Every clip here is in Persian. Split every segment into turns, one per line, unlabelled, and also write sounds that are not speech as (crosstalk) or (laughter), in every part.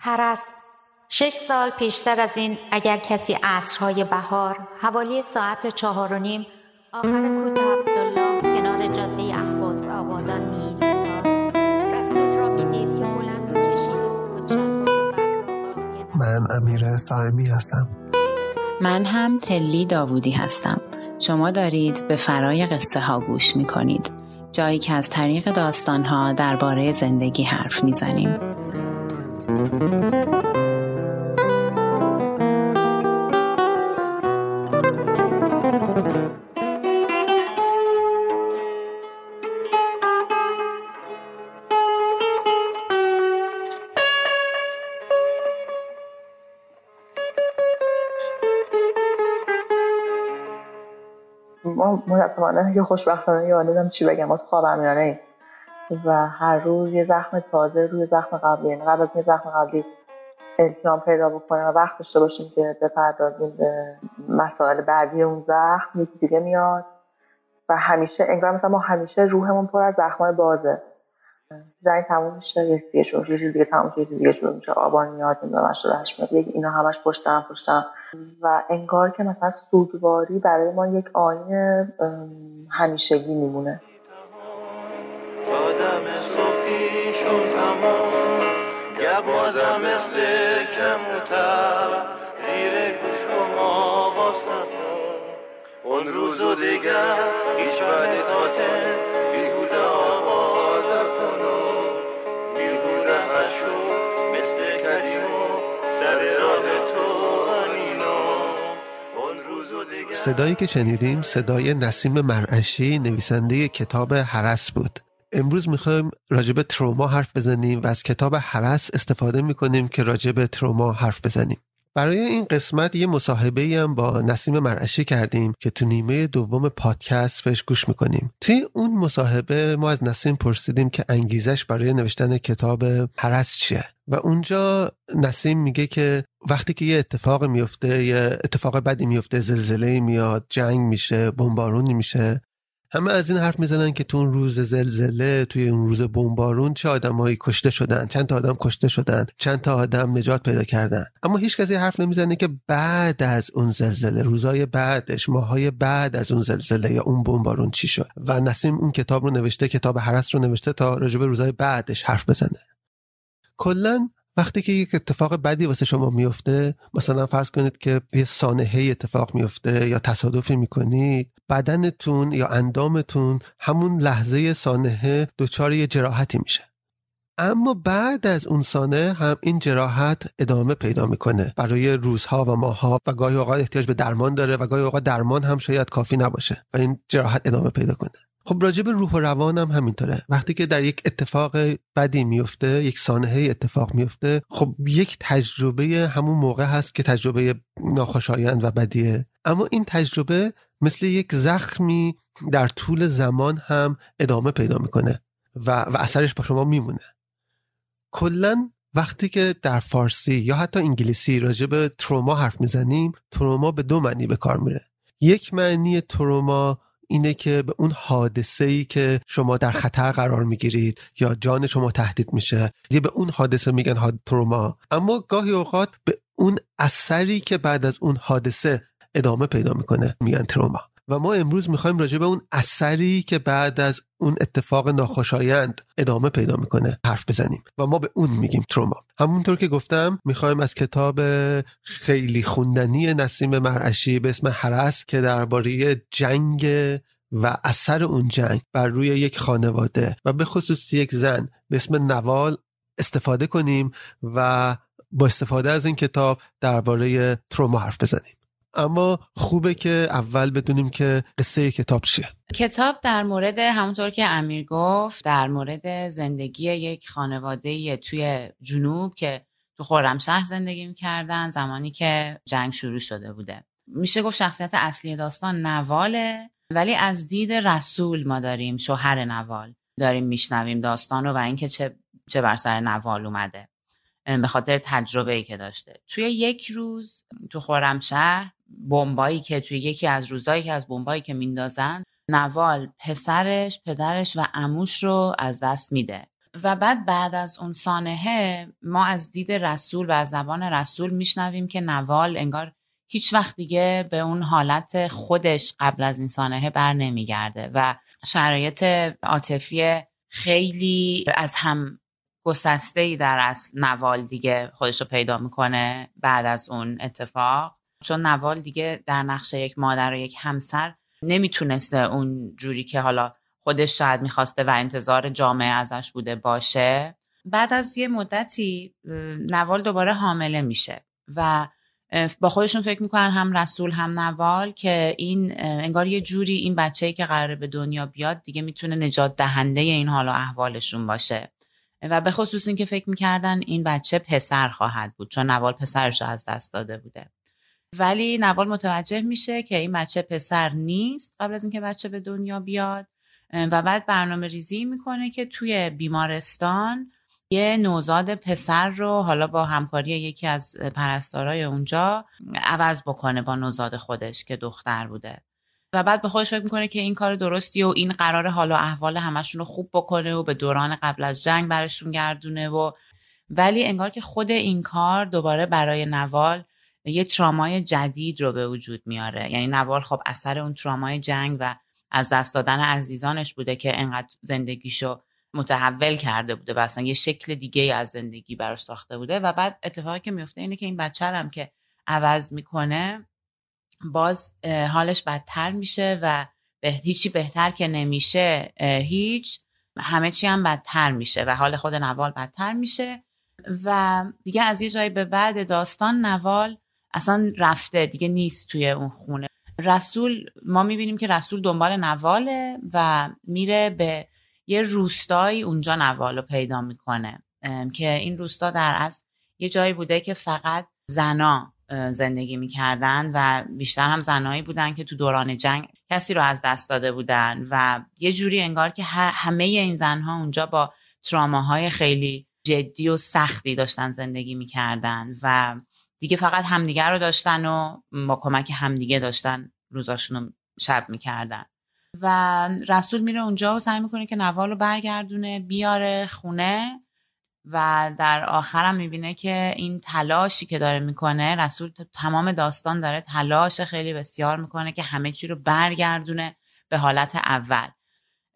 هرس شش سال پیشتر از این اگر کسی عصرهای بهار حوالی ساعت چهار و نیم آخر کوت عبدالله کنار جاده احواز آبادان می رسول را می‌دید که بلند و کشیده و
من امیر سایمی هستم.
من هم تلی داوودی هستم. شما دارید به فرای قصه ها گوش می کنید جایی که از طریق داستان ها درباره زندگی حرف می زنیم.
ما متاسفانه یه خوشبختانه یا نمی‌دونم چی بگم؟ ما تو خاورمیانه و هر روز یه زخم تازه روی زخم قبلی یعنی قبل از یه زخم قبلی التیام پیدا بکنه و وقت داشته باشیم که بپردازیم به مسائل بعدی اون زخم یکی دیگه میاد و همیشه انگار مثلا ما همیشه روحمون پر از زخمای بازه. زنگ تموم میشه یه دیگه شروع یه دیگه تموم میشه دیگه شروع میشه آبان میاد میاد اینا همش پشتم پشتم و انگار که مثلا سوگواری برای ما یک آین همیشگی میمونه. بازم مثل کموتر. زیر شما باز اون روز و دیگر هیچ بعد تاته بیهوده آواز کنو بیهوده هشو مثل کدیمو سر راه تو
صدایی که شنیدیم صدای نسیم مرعشی نویسنده کتاب حرس بود. امروز می‌خوایم راجب تروما حرف بزنیم و از کتاب حرس استفاده می‌کنیم که راجب تروما حرف بزنیم. برای این قسمت یه مصاحبه هم با نسیم مرعشی کردیم که تو نیمه دوم پادکست بهش گوش می‌کنیم. توی اون مصاحبه ما از نسیم پرسیدیم که انگیزش برای نوشتن کتاب حرس چیه؟ و اونجا نسیم میگه که وقتی که یه اتفاق میفته یه اتفاق بدی میفته زلزله میاد جنگ میشه بمبارونی میشه همه از این حرف می‌زنن که تو اون روز زلزله توی اون روز بمبارون چه آدمایی کشته شدن چند تا آدم کشته شدن چند تا آدم نجات پیدا کردن. اما هیچ کسی حرف نمی‌زنه که بعد از اون زلزله روزای بعدش ماهای بعد از اون زلزله یا اون بمبارون چی شد؟ و نسیم اون کتاب رو نوشته کتاب حرس رو نوشته تا راجب روزای بعدش حرف بزنه. کلا وقتی که یک اتفاق بدی واسه شما میفته مثلا فرض کنید که یه سانحه اتفاق میفته یا تصادفی می‌کنید بدنتون یا اندامتون همون لحظه سانحه دچار یه جراحتی میشه. اما بعد از اون سانه هم این جراحت ادامه پیدا می‌کنه. برای روزها و ماهها و گاهی اوقات احتیاج به درمان داره و گاهی اوقات درمان هم شاید کافی نباشه و این جراحت ادامه پیدا کنه. خب راجع به روح و روان هم همینطوره. وقتی که در یک اتفاق بدی میفته یک سانحه اتفاق میفته خب یک تجربه همون موقع هست که تجربه ناخوشایند و بدیه. اما این تجربه مثل یک زخمی در طول زمان هم ادامه پیدا می‌کنه و, و اثرش با شما میمونه. کلا وقتی که در فارسی یا حتی انگلیسی راجع به تروما حرف می‌زنیم تروما به دو معنی به کار میره. یک معنی تروما اینه که به اون حادثه ای که شما در خطر قرار می‌گیرید یا جان شما تهدید میشه یه به اون حادثه میگن تروما. اما گاهی اوقات به اون اثری که بعد از اون حادثه ادامه پیدا می‌کنه میگن تروما. و ما امروز می‌خوایم راجع به اون اثری که بعد از اون اتفاق ناخوشایند ادامه پیدا می‌کنه حرف بزنیم. و ما به اون میگیم تروما. همونطور که گفتم می‌خوایم از کتاب خیلی خوندنی نسیم مرعشی به اسم حرس که درباره جنگ و اثر اون جنگ بر روی یک خانواده و به خصوص یک زن به اسم نوال استفاده کنیم و با استفاده از این کتاب درباره تروما حرف بزنیم. اما خوبه که اول بدونیم که قصه کتاب چیه.
کتاب در مورد همونطور که امیر گفت در مورد زندگی یک خانواده توی جنوب که تو خرمشهر زندگی می‌کردن زمانی که جنگ شروع شده بوده. میشه گفت شخصیت اصلی داستان نواله ولی از دید رسول ما داریم شوهر نوال. داریم میشنویم داستان رو و اینکه چه چه بر سر نوال اومده. به خاطر تجربه ای که داشته. توی یک روز تو خرمشهر بمبایی که توی یکی از روزایی که از بمبایی که میندازن نوال پسرش پدرش و عموش رو از دست میده. و بعد بعد از اون سانحه ما از دید رسول و از زبان رسول میشنویم که نوال انگار هیچ وقت دیگه به اون حالت خودش قبل از این سانحه بر نمیگرده و شرایط عاطفی خیلی از هم گسسته ای در از نوال دیگه خودش رو پیدا می‌کنه بعد از اون اتفاق. چون نوال دیگه در نقش یک مادر و یک همسر نمی‌تونسته اون جوری که حالا خودش شاید می‌خواسته و انتظار جامعه ازش بوده باشه. بعد از یه مدتی نوال دوباره حامله میشه و با خودشون فکر می‌کنن هم رسول هم نوال که این انگار یه جوری این بچه که قراره به دنیا بیاد دیگه می‌تونه نجات دهنده این حال و احوالشون باشه. و به خصوص این که فکر می‌کردن این بچه پسر خواهد بود چون نوال پسرش از دست داده بوده. ولی نوال متوجه میشه که این بچه پسر نیست قبل از اینکه بچه به دنیا بیاد. و بعد برنامه ریزی می‌کنه که توی بیمارستان یه نوزاد پسر رو حالا با همکاری یکی از پرستارای اونجا عوض بکنه با نوزاد خودش که دختر بوده. و بعد به خودش فکر می‌کنه که این کار درستی و این قرار حالا احوال همشون رو خوب بکنه و به دوران قبل از جنگ برشون گردونه و ولی انگار که خود این کار دوباره برای نوال یه ترامای جدید رو به وجود میاره. یعنی نوال خب اثر اون ترامای جنگ و از دست دادن عزیزانش بوده که انقدر زندگیشو متحول کرده بوده و اصلا یه شکل دیگه از زندگی براش ساخته بوده. و بعد اتفاقی که میفته اینه که این بچه هم که عوض می‌کنه باز حالش بدتر میشه و به هیچی بهتر که نمیشه هیچ همه چی هم بدتر میشه و حال خود نوال بدتر میشه. و دیگه از یه جایی به بعد داستان نوال اصلا رفته دیگه نیست توی اون خونه. رسول ما می‌بینیم که رسول دنبال نواله و میره به یه روستایی اونجا نوال رو پیدا می‌کنه که این روستا در از یه جایی بوده که فقط زنا زندگی می‌کردن و بیشتر هم زنایی بودن که تو دوران جنگ کسی رو از دست داده بودن و یه جوری انگار که همه این زنها اونجا با تراماهای خیلی جدی و سختی داشتن زندگی می‌کردن و دیگه فقط همدیگه رو داشتن و با کمک همدیگه داشتن روزاشون رو شب می‌کردن. و رسول میره اونجا و سعی می‌کنه که نوال رو برگردونه بیاره خونه و در آخرم می‌بینه که این تلاشی که داره می‌کنه رسول تمام داستان داره تلاش خیلی بسیار می‌کنه که همه چی رو برگردونه به حالت اول.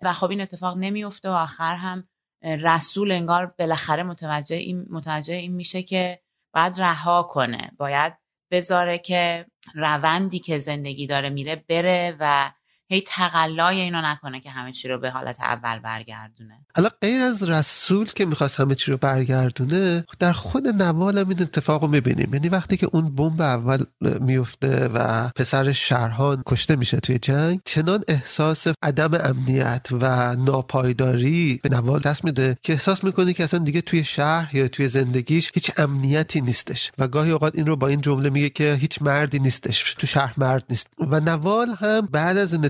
و خب این اتفاق نمیفته و آخر هم رسول انگار بالاخره متوجه این, متوجه این میشه که باید رها کنه. باید بذاره که روندی که زندگی داره میره بره و هی تقلای اینو نکنه که همه چی رو به حالت اول برگردونه.
حالا غیر از رسول که می‌خواست همه چی رو برگردونه در خود نوال هم این اتفاق رو می‌بینیم. یعنی وقتی که اون بمب اول میفته و پسر شرحان کشته میشه توی جنگ چنان احساس عدم امنیت و ناپایداری به نوال دست میده که احساس می‌کنه که اصلا دیگه توی شهر یا توی زندگیش هیچ امنیتی نیستش. و گاهی اوقات این رو با این جمله میگه که هیچ مردی نیستش تو شهر مرد نیست. و نوال هم بعد از این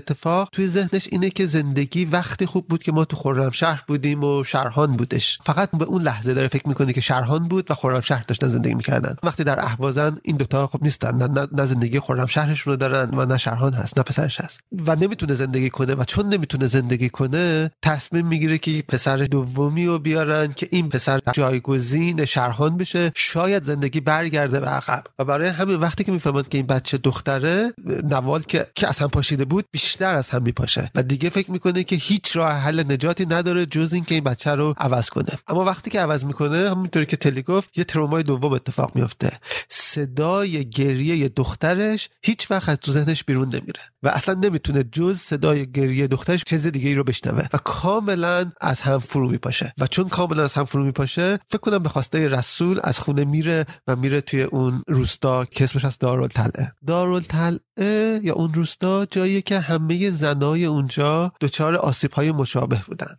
توی ذهنش اینه که زندگی وقتی خوب بود که ما تو خرمشهر بودیم و شهرهان بودش. فقط به اون لحظه داره فکر می‌کنه که شهرهان بود و خرمشهر داشتن زندگی می‌کردن. وقتی در اهوازن این دوتا خب نیستن. نه, نه, نه زندگی خرمشهرشون رو دارن و نه شهرهان هست نه پسرش هست. و نمی‌تونه زندگی کنه و چون نمی‌تونه زندگی کنه تصمیم می‌گیره که پسر دومی رو بیارن که این پسر جایگزین شهرهان بشه. شاید زندگی برگرده به عقب. و برای همین وقتی که می‌فهمند که این بچه دختره نوال که که اصلا پاشیده بود بیشتر بیشتر از هم میپاشه. و دیگه فکر می‌کنه که هیچ راه حل نجاتی نداره جز اینکه این بچه رو عوض کنه. اما وقتی که عوض می‌کنه همونطوری که تلی گفت یه ترومای دوم اتفاق میفته صدای گریه دخترش هیچ وقت از تو ذهنش بیرون نمیره. و اصلا نمی‌تونه جز صدای گریه دخترش چیز دیگه ای رو بشنوه و کاملا از هم فرو میپاشه. و چون کاملا از هم فرو میپاشه فکر کنم به خواسته رسول از خونه میره و میره توی اون روستا که اسمش از دارالتله دارالتله یا اون روستا جایی که همه زنای اونجا دچار آسیب های مشابه بودن.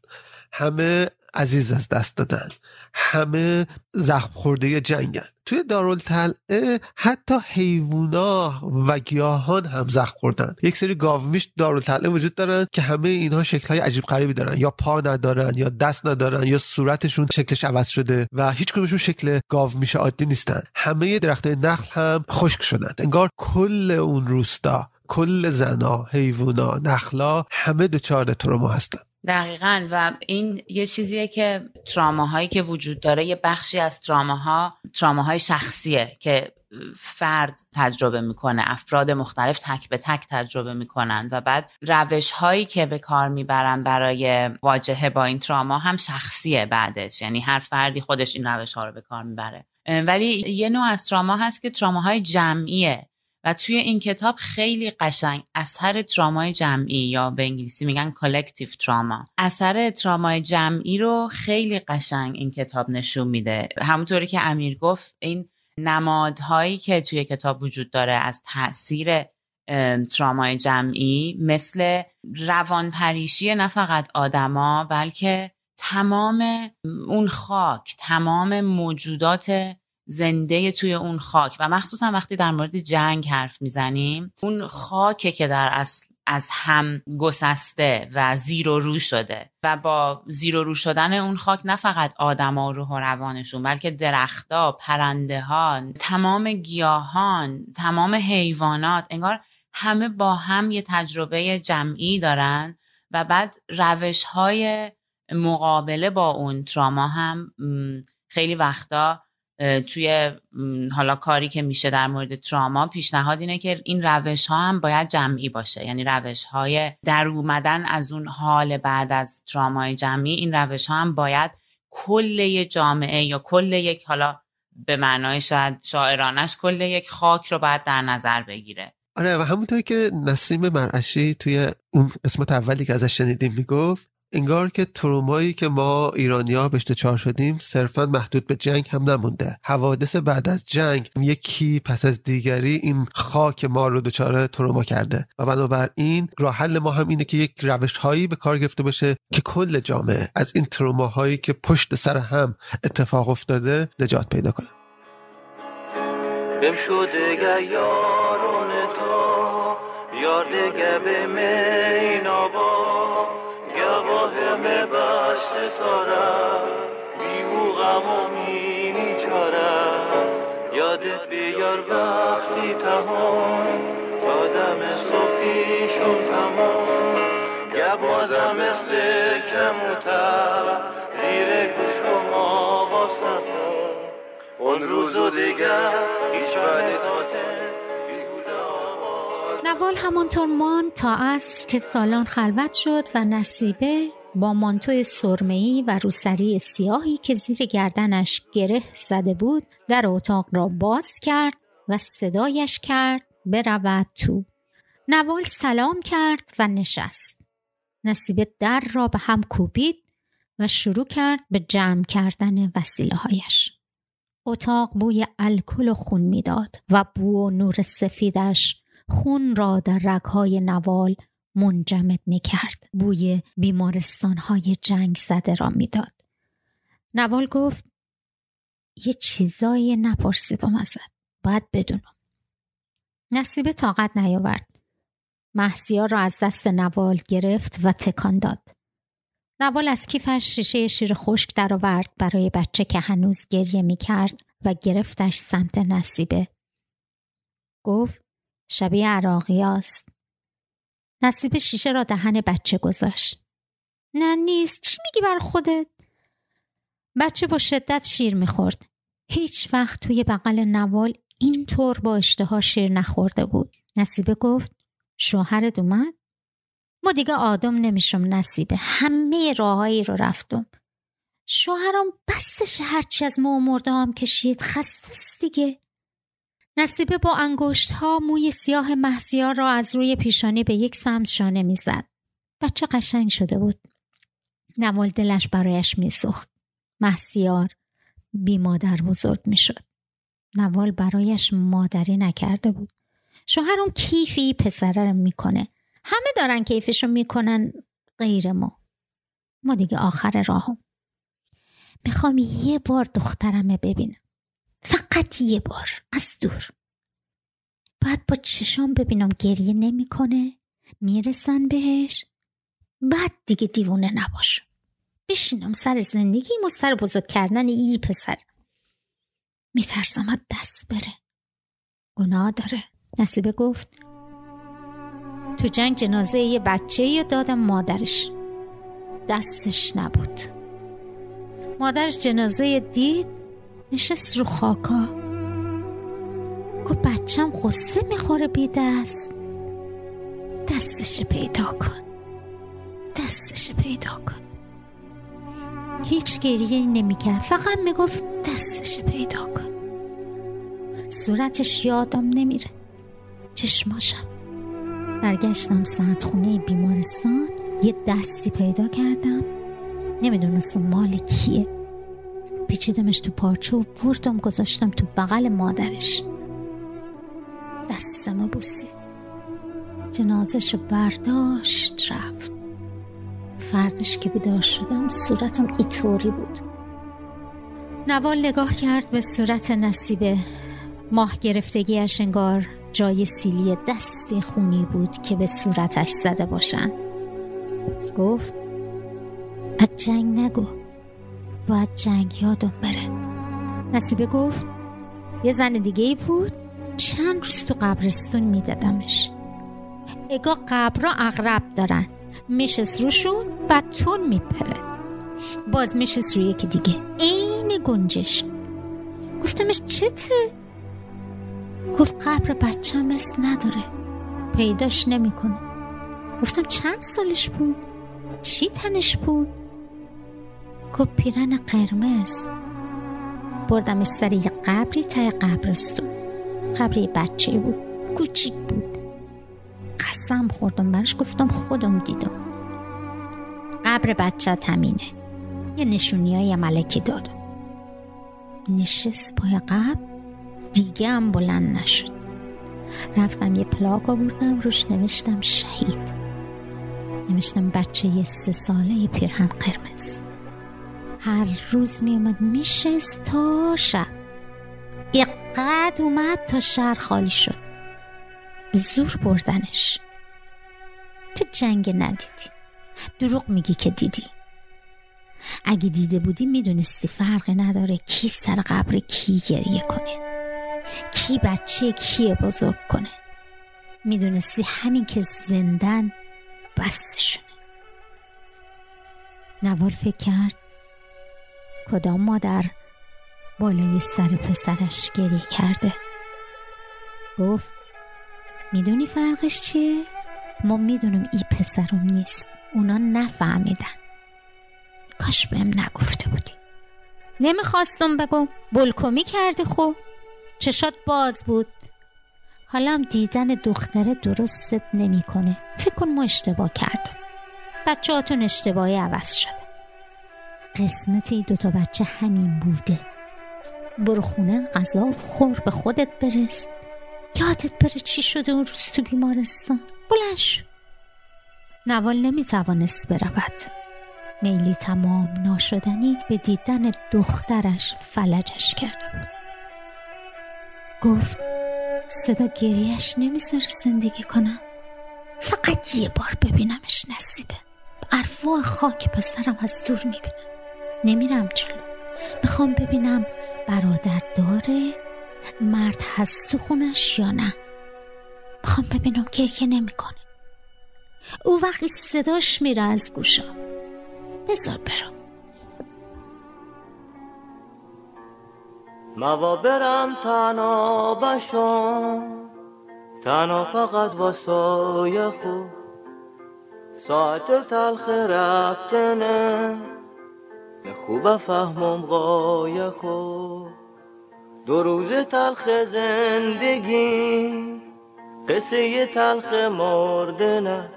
همه عزیز از دست دادن. همه زخم خورده جنگن. توی دارالتلعه حتی حیوونا و گیاهان هم زخم خوردن یک سری گاومیش دارالتلعه وجود دارن که همه اینها شکل های عجیب غریبی دارن. یا پا ندارن یا دست ندارن یا صورتشون شکلش عوض شده و هیچ کدومشون شکل گاومیش عادی نیستن. همه درخت نخل هم خشک شدن انگار کل اون روستا کل زنا حیوونا نخلا همه دچار تروما هستن.
دقیقا. و این یه چیزیه که تراماهایی که وجود داره یه بخشی از trauma ها trauma های شخصیه که فرد تجربه می‌کنه افراد مختلف تک به تک تجربه می‌کنن و بعد روش هایی که به کار می‌برن برای مواجهه با این تراما هم شخصیه بعدش. یعنی هر فردی خودش این روش ها رو به کار می‌بره. ولی یه نوع از تراما هست که تراماهای جمعیه. و توی این کتاب خیلی قشنگ اثر ترامای جمعی یا به انگلیسی میگن collective trauma اثر ترامای جمعی رو خیلی قشنگ این کتاب نشون میده. همونطوری که امیر گفت این نمادهایی که توی کتاب وجود داره از تاثیر ترامای جمعی مثل روانپریشی نه فقط آدما بلکه تمام اون خاک تمام موجودات زنده توی اون خاک. و مخصوصا وقتی در مورد جنگ حرف می‌زنیم اون خاکه که در اصل از هم گسسته و زیر و رو شده. و با زیر و رو شدن اون خاک نه فقط آدما و روح و روانشون بلکه درختها پرنده ها تمام گیاهان تمام حیوانات انگار همه با هم یه تجربه جمعی دارن. و بعد روش های مقابله با اون تراما هم خیلی وقتا توی حالا کاری که میشه در مورد تراما پیشنهاد اینه که این روش ها هم باید جمعی باشه. یعنی روش های در اومدن از اون حال بعد از ترامای جمعی این روش ها هم باید کل جامعه یا کل یک حالا به معنای شاید شاعرانش کل یک خاک رو باید در نظر بگیره.
آره و همونطوری که نسیم مرعشی توی اون قسمت اولی که ازش شنیدیم می‌گفت انگار که ترومایی که ما ایرانیا بهش دچار شدیم صرفا محدود به جنگ هم نمونده. حوادث بعد از جنگ یکی پس از دیگری این خاک ما رو دچار تروما کرده و بنابراین راه حل ما هم اینه که یک روش هایی به کار گرفته باشه که کل جامعه از این تروماهایی که پشت سر هم اتفاق افتاده نجات پیدا کنه. همه میگو غم و مینی یادت بیار وقتی تمام. آدم صبحیشون تمام. گه بازم مثل کموتر زیر گوش و ما باز اون روز و دیگر هیچ
نوال همانطور ماند تا عصر که سالان خلوت شد و نصیبه با مانتوی سرمه‌ای و روسری سیاهی که زیر گردنش گره زده بود در اتاق را باز کرد و صدایش کرد برود تو نوال سلام کرد و نشست نصیبه در را به هم کوبید و شروع کرد به جمع کردن وسیله هایش. اتاق بوی الکل و خون می‌داد و بو و نور سفیدش خون را در رگهای نوال منجمد می کرد. بوی بیمارستان های جنگ زده را می‌داد. نوال گفت یه چیزایی نپرسیدم ازت. باید بدونم. نصیب طاقت نیاورد. محزیار را از دست نوال گرفت و تکان داد. نوال از کیفش شیشه شیر خشک درآورد برای بچه که هنوز گریه می کرد و گرفتش سمت نصیبه. گفت شبیه عراقی است. نصیب شیشه را دهن بچه گذاشت. نه نیست چی میگی بر خودت؟ بچه با شدت شیر می‌خورد. هیچ وقت توی بغل نوال اینطور با اشتها شیر نخورده بود. نصیبه گفت شوهرت اومد؟ ما دیگه آدم نمیشم نصیبه همه راههایی رو رفتم شوهرم بستش هرچی از ما مرده هم کشید خسته دیگه نصیبه با انگشت ها موی سیاه محزیار را از روی پیشانی به یک سمت شانه می‌زد. بچه قشنگ شده بود. نوال دلش برایش میسوخت. محسیار بی مادر بزرگ می‌شد. نوال برایش مادری نکرده بود. شوهرم کیفی پسره رو می‌کنه. همه دارن کیفشو می‌کنن غیر ما. ما دیگه آخر راهم. می‌خوام یه بار دخترم ببینم. فقط یه بار از دور. بعد با چشام ببینم گریه نمی‌کنه می‌رسن بهش. بعد دیگه دیوونه نباش بشینم سر زندگی و سر بزرگ کردن ای پسر. میترسم دست بره. گناه داره. نصیبه گفت تو جنگ جنازه یه بچه دادم مادرش. دستش نبود. مادرش جنازه دید نشست رو خاکا. گفت بچم قصه می‌خوره بی دست. دستش پیدا کن. دستش پیدا کن. هیچ گریه نمی‌کرد. فقط می‌گفت دستش پیدا کن. صورتش یادم نمیره. چشماشم. برگشتم ساعت خونه بیمارستان. یه دستی پیدا کردم. نمی‌دونستم مال کیه. پیچیدمش تو پارچه و بردم گذاشتم تو بغل مادرش. دستم بوسید. جنازش برداشت رفت. فردش که بیدار شدم صورتم ایطوری بود. نوال نگاه کرد به صورت نصیبه ماه گرفتگیش انگار جای سیلی دستی خونی بود که به صورتش زده باشن. گفت از جنگ نگو. باید جنگ یادم بره. نصیبه گفت یه زن دیگه ای بود چند روز تو قبرستون میدادمش. اگا قبرا اغرب دارن میشست روشون بعد تون میپره. باز میشست روی یکی دیگه عین گنجش. گفتمش چته؟ گفت قبر بچم اسم نداره پیداش نمی‌کنه. گفتم چند سالش بود؟ چی تنش بود؟ گفت پیرن قرمز. بردمش سر یه قبری تای قبرستون قبری بچه بود کوچیک بود. قسم خوردم برش گفتم خودم دیدم. قبر بچه تمینه یه نشونی های ملکی دادم. نشست پای قبر دیگه هم بلند نشد. رفتم یه پلاک آوردم روش نوشتم شهید. نوشتم بچه یه سه ساله پیرهن قرمز. هر روز می اومد میشست تا شب. قد اومد تا شهر خالی شد. زور بردنش. تو جنگ ندیدی. دروغ میگی که دیدی. اگه دیده بودی می‌دونستی فرق نداره کی سر قبر کی گریه کنه. کی بچه کی بزرگ کنه. می‌دونستی همین که زندن بستشونه. نوال فکر کرد کدام مادر بالای سر پسرش گریه کرده؟ گفت می‌دونی فرقش چیه؟ ما می‌دونم ای پسرم نیست. اونا نفهمیدن. کاش بهم نگفته بودی. نمی‌خواستم بگم بلکمی کردی خب چشات باز بود. حالا هم دیدن دختره درستت نمی‌کنه. فکر کن ما اشتباه کردم بچه هاتون اشتباهی عوض شده. قسمت دوتا بچه همین بوده. برو خونه غذا خور به خودت برس. یادت بره چی شده اون روز تو بیمارستان؟ بلنش نوال نمی‌توانست برود. میلی تمام ناشدنی به دیدن دخترش فلجش کرد. گفت صدا گریهش نمی‌ذاره زندگی کنم. فقط یه بار ببینمش نصیبه. ارواح خاک پسرم از دور می‌بینم نمیرم جلو. می‌خوام ببینم برادر داره مرد هست تو خونش یا نه. می‌خوام ببینم گریه نمی‌کنه. او وقتی صداش میره از گوشم. بذار برم.
موا برم تنها بشم تنها فقط واسای خود ساعت تلخ رفتنه. خوب فهمم غای خود. دو روز تلخ زندگی قصه تلخ مردنه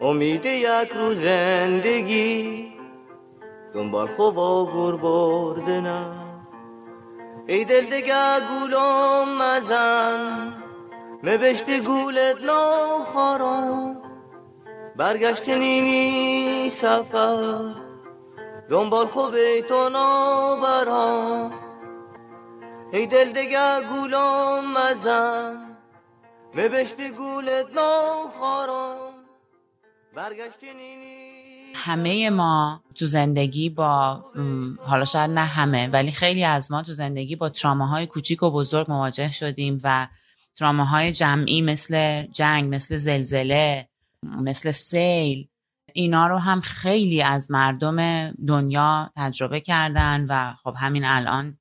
امید یک روز زندگی دنبال خوب گور بردنه ای دل دگه گولم مزن مبشت گولت نو خارم برگشت نینی سفر دنبال خوب تو نابرام ای دل دگر گولم مزن. مبشت گولت ناخارم برگشت
همه ما تو زندگی با حالا شاید نه همه ولی خیلی از ما تو زندگی با تراماهای کوچیک و بزرگ مواجه شدیم و تراماهای جمعی مثل جنگ مثل زلزله مثل سیل اینا رو هم خیلی از مردم دنیا تجربه کردن و خب همین الان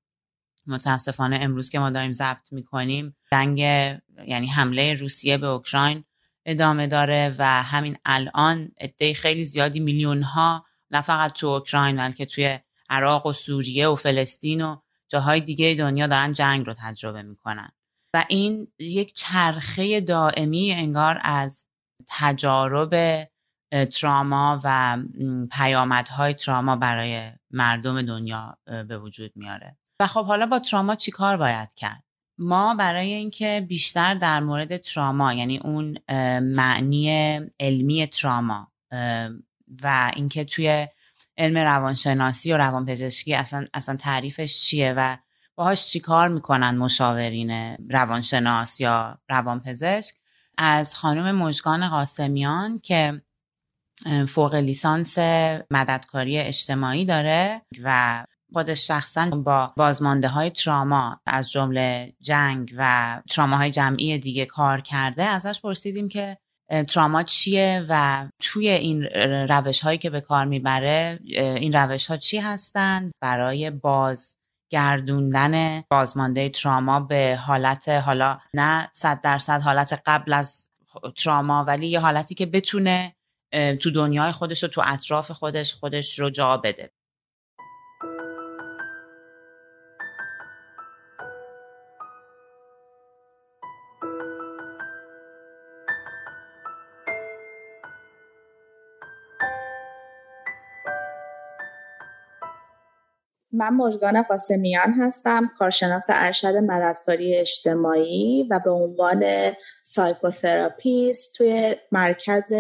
متاسفانه امروز که ما داریم ضبط می‌کنیم جنگ یعنی حمله روسیه به اوکراین ادامه داره و همین الان عده خیلی زیادی میلیون ها نه فقط تو اوکراین بلکه توی عراق و سوریه و فلسطین و جاهای دیگه دنیا دارن جنگ رو تجربه می‌کنن. و این یک چرخه دائمی انگار از تجارب تراما و پیامدهای تراما برای مردم دنیا به وجود میاره. و خب حالا با تراما چی کار باید کرد؟ ما برای اینکه بیشتر در مورد تراما یعنی اون معنی علمی تراما و اینکه توی علم روانشناسی و روانپزشکی اصلا اصلا تعریفش چیه و باهاش چیکار می‌کنن مشاورین روانشناس یا روانپزشک از خانم مژگان قاسمیان که فوق لیسانس مددکاری اجتماعی داره و خودش شخصا با بازمانده های تراما از جمله جنگ و تراماهای جمعی دیگه کار کرده. ازش پرسیدیم که تراما چیه و توی این روش هایی که به کار می‌بره این روش ها چی هستند برای باز گردوندن بازمانده تراما به حالت حالا نه صد درصد حالت قبل از تراما ولی یه حالتی که بتونه تو دنیای خودش و تو اطراف خودش خودش رو جا بده.
من مژگان قاسمیان هستم کارشناس ارشد مددکاری اجتماعی و به عنوان psychotherapist توی مرکز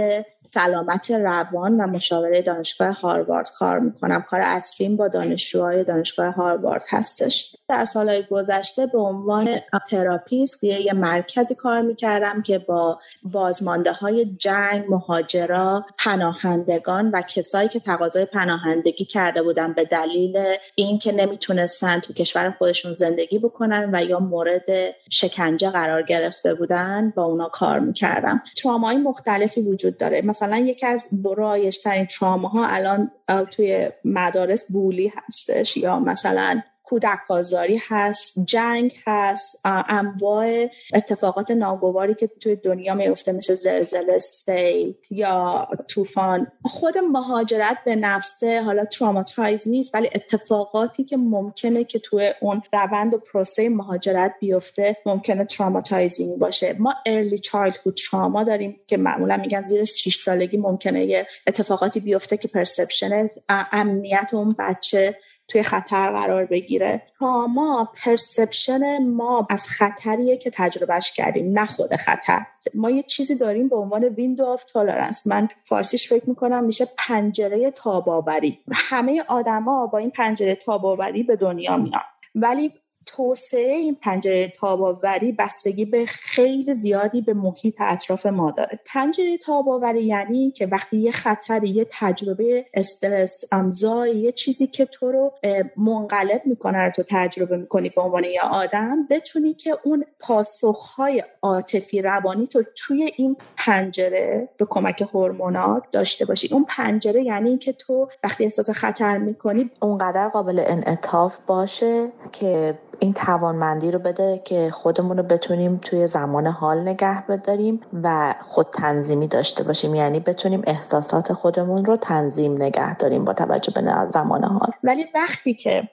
سلامت روان و مشاوره دانشگاه هاروارد کار می‌کنم. کار اصلیم با دانشجوهای دانشگاه هاروارد هستش. در سالهای گذشته به عنوان therapist یه مرکزی کار می‌کردم که با بازمانده های جنگ مهاجرا پناهندگان و کسایی که تقاضای پناهندگی کرده بودن به دلیل اینکه نمی‌تونستن تو کشور خودشون زندگی بکنن و یا مورد شکنجه قرار گرفته بودن با اونا کار می‌کردم. ترامای مختلفی وجود داره. مثلا یکی از رایشترین تراماها الان توی مدارس bully هستش یا مثلا کودک آزاری هست جنگ هست انواع اتفاقات ناگواری که توی دنیا میفته مثل زلزله سیل یا طوفان. خود مهاجرت به نفسه حالا traumatize نیست ولی اتفاقاتی که ممکنه که توی اون روند و پروسه مهاجرت بیفته ممکنه traumatizing باشه. ما early childhood trauma داریم که معمولا میگن زیر 6 سالگی ممکنه یه اتفاقاتی بیفته که perception امنیت اون بچه توی خطر قرار بگیره. trauma perception ما از خطریه که تجربهش کردیم نه خود خطر. ما یه چیزی داریم به عنوان window of tolerance من فارسیش فکر می‌کنم میشه پنجره تاباوری. همه آدما با این پنجره تاباوری به دنیا میان. ولی توسعه این پنجره تاباوری بستگی به خیلی زیادی به محیط اطراف ما داره. پنجره تاباوری یعنی که وقتی یه خطری یه تجربه استرس امضای یه چیزی که تو رو منقلب می‌کنه رو تو تجربه می‌کنی به عنوان یه آدم بتونی که اون پاسخهای عاطفی روانی تو توی این پنجره به کمک هورمونات داشته باشی. اون پنجره یعنی که تو وقتی احساس خطر می‌کنی
اونقدر قابل انعطاف باشه که این توانمندی رو بده که خودمون رو بتونیم توی زمان حال نگه بداریم و خود تنظیمی داشته باشیم. یعنی بتونیم احساسات خودمون رو تنظیم نگه داریم با توجه به زمان حال.
ولی وقتی که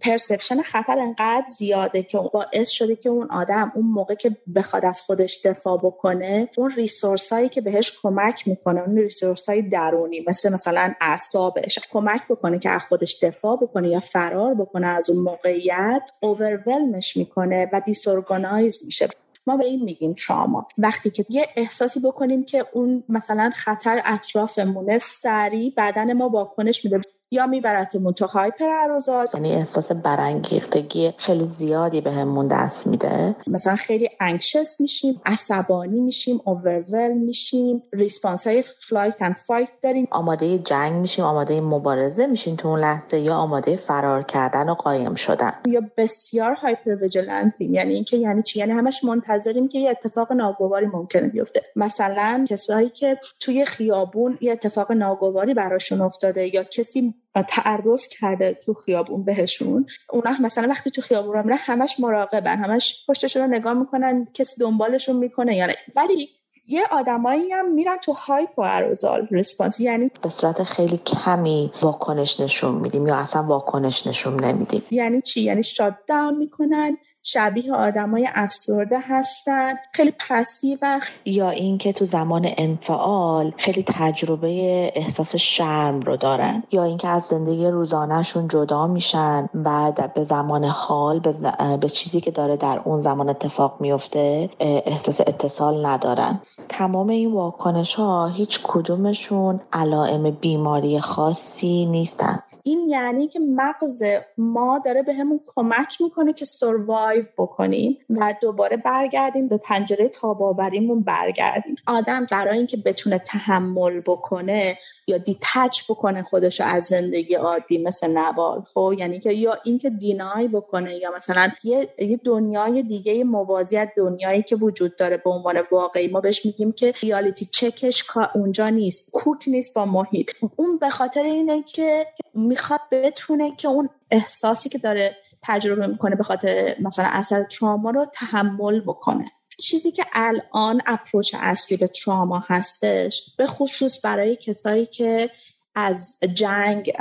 پرسپشن خطر انقدر زیاده که باعث شده که اون آدم اون موقع که بخواد از خودش دفاع بکنه اون ریسورس هایی که بهش کمک می‌کنه اون ریسورس های درونی مثل مثلا اعصابش کمک بکنه که از خودش دفاع بکنه یا فرار بکنه از اون موقعیت اوورولمش می‌کنه و دیسورگانایز میشه. ما به این میگیم تراما وقتی که یه احساسی بکنیم که اون مثلا خطر اطرافمونه سریع بدن ما واکنش میده. یا میبرتمون تو hyper arousal
یعنی احساس برانگیختگی خیلی زیادی بهمون به دست میده.
مثلا خیلی anxious میشیم عصبانی میشیم اوورول میشیم response های flight and fight داریم.
آماده جنگ میشیم آماده مبارزه میشیم تو اون لحظه یا آماده فرار کردن و قایم شدن.
یا بسیار hyper vigilant یم یعنی اینکه یعنی چی؟ یعنی همش منتظریم که یه اتفاق ناگواری ممکنه بیفته. مثلا کسایی که توی خیابون یه اتفاق ناگواری براشون افتاده یا کسی تعرض کرده تو خیابون بهشون. اونا مثلا وقتی تو خیابون رو همش مراقبن همش پشتشون رو نگاه می‌کنن کسی دنبالشون می‌کنه یا نه. ولی یه آدمایی هم میرن تو hypoarousal response یعنی
به صورت خیلی کمی واکنش نشون میدیم یا اصلا واکنش نشون نمیدیم.
یعنی چی؟ یعنی shut down می‌کنن شبیه آدمای افسرده هستن خیلی passive
یا اینکه تو زمان انفعال خیلی تجربه احساس شرم رو دارن. یا اینکه از زندگی روزانهشون جدا میشن بعد به زمان حال به, به چیزی که داره در اون زمان اتفاق میفته احساس اتصال ندارن. تمام این واکنش ها هیچ کدومشون علائم بیماری خاصی نیستن.
این یعنی که مغز ما داره به همون کمک می‌کنه که سروایو بکنیم و دوباره برگردیم به پنجره تاباوریمون برگردیم. آدم برای اینکه بتونه تحمل بکنه یا دیتچ بکنه خودش از زندگی عادی مثل نوال خب؟ یعنی که یا اینکه دینای بکنه یا مثلا یه, یه دنیای دیگه موازی از دنیایی که وجود داره به عنوان واقعی. ما بهش میگیم که ریالیتی چکش اونجا نیست کوک نیست با محیط. اون به خاطر اینه که می‌خواد بتونه که اون احساسی که داره تجربه می‌کنه به خاطر مثلا اثر تراما رو تحمل بکنه. چیزی که الان اپروچ اصلی به تراما هستش به خصوص برای کسایی که از جنگ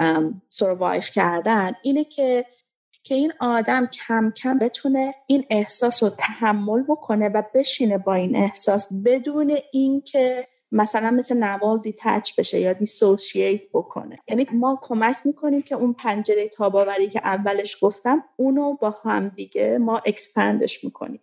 survive کردن اینه که که این آدم کم کم بتونه این احساس رو تحمل بکنه و بشینه با این احساس بدون اینکه مثلا مثل نوال detach بشه یا dissociate بکنه. یعنی ما کمک می‌کنیم که اون پنجره تاب‌آوری که اولش گفتم اونو با هم دیگه ما expand ش می‌کنیم.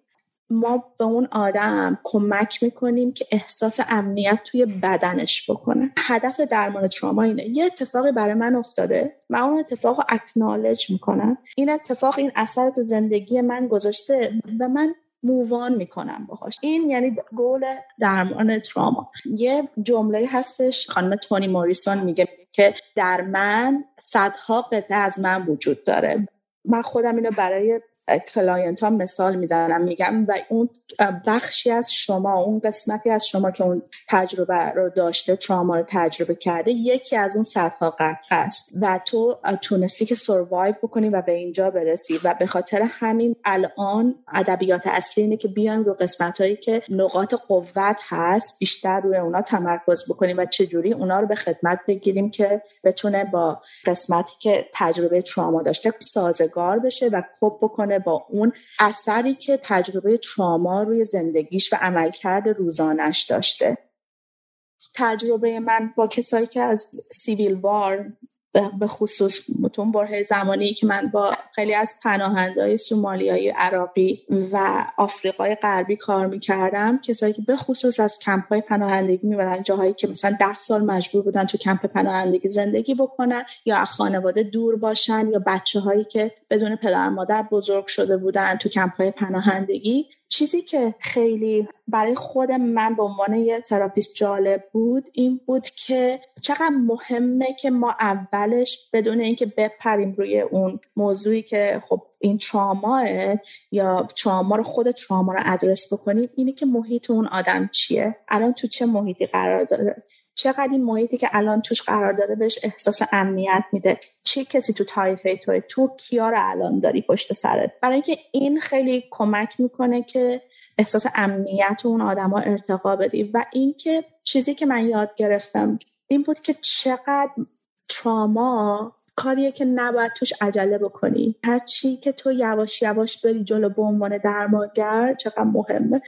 ما به اون آدم کمک می‌کنیم که احساس امنیت توی بدنش بکنه. هدف درمان تراما اینه. یه اتفاقی برای من افتاده. و اون اتفاق رو acknowledge می‌کنم. این اتفاق این اثر تو زندگی من گذاشته. و من move on می‌کنم باهاش. این یعنی گول درمان تراما. یه جمله هستش خانم تونی موریسون میگه که در من صدها قطعه از من وجود داره. من خودم اینو برای client ها مثال می‌زنم میگم و اون بخشی از شما اون قسمتی از شما که اون تجربه رو داشته تراما رو تجربه کرده یکی از اون صدها قطعه است و تو تونستی که survive بکنی و به اینجا برسی و به خاطر همین الان ادبیات اصلی اینه که بیان رو قسمت هایی که نقاط قوت هست بیشتر روی اونا تمرکز بکنیم و چجوری اونا رو به خدمت بگیریم که بتونه با قسمتی که تجربه تراما داشته سازگار بشه و cope بکنه با اون اثری که تجربه تراما روی زندگیش و عملکرد روزانش داشته. تجربه من با کسایی که از civil war به خصوص تو اون برهه زمانی که من با خیلی از پناهندهای سومالیایی عراقی و آفریقای غربی کار می‌کردم کسایی که به خصوص از کمپ های پناهندگی می‌برن جاهایی که مثلا ده سال مجبور بودن تو کمپ پناهندگی زندگی بکنن یا خانواده دور باشن یا بچه هایی که بدون پدر مادر بزرگ شده بودن تو کمپ های پناهندگی. چیزی که خیلی برای خود من به عنوان یه تراپیست جالب بود این بود که چقدر مهمه که ما اولش بدون اینکه بپریم روی اون موضوعی که خب این تراما یا تراما رو خود تراما رو ادرس بکنیم اینه که محیط اون آدم چیه؟ الان تو چه محیطی قرار داره؟ چقدر این محیطی که الان توش قرار داره بهش احساس امنیت میده؟ چه کسی تو تایفه توی تو کیا رو الان داری پشت سرت؟ برای اینکه این خیلی کمک می‌کنه که احساس امنیت اون آدما ارتقا بدی و اینکه چیزی که من یاد گرفتم این بود که چقدر تراما کاریه که نباید توش عجله بکنی. هر چی که تو یواش یواش بری جلو به عنوان درمانگر چقدر مهمه.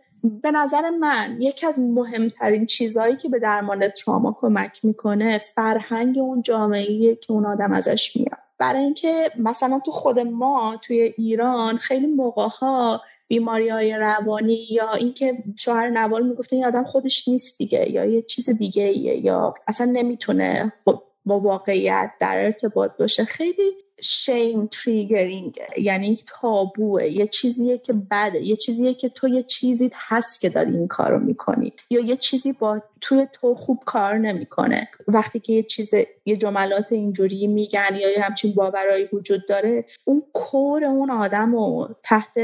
به نظر من یکی از مهمترین چیزهایی که به درمان تراما کمک می‌کنه فرهنگ اون جامعه که اون آدم ازش میاد. برای اینکه مثلا تو خود ما توی ایران خیلی موقع ها بیماری های روانی یا اینکه شوهر نوال می‌گفته این آدم خودش نیست دیگه یا یه چیز دیگه ایه یا اصلا نمی‌تونه خود با واقعیت در ارتباط باشه. خیلی شیم تریگرینگ یعنی تابوه. یه چیزیه که بده. یه چیزیه که تو یه چیزی هست که داری این کارو می‌کنی. یا یه چیزی با توی تو خوب کار نمی‌کنه. وقتی که یه چیز یه جملات اینجوری میگن یا یه همچین باورایی وجود داره اون کور اون آدم رو تحت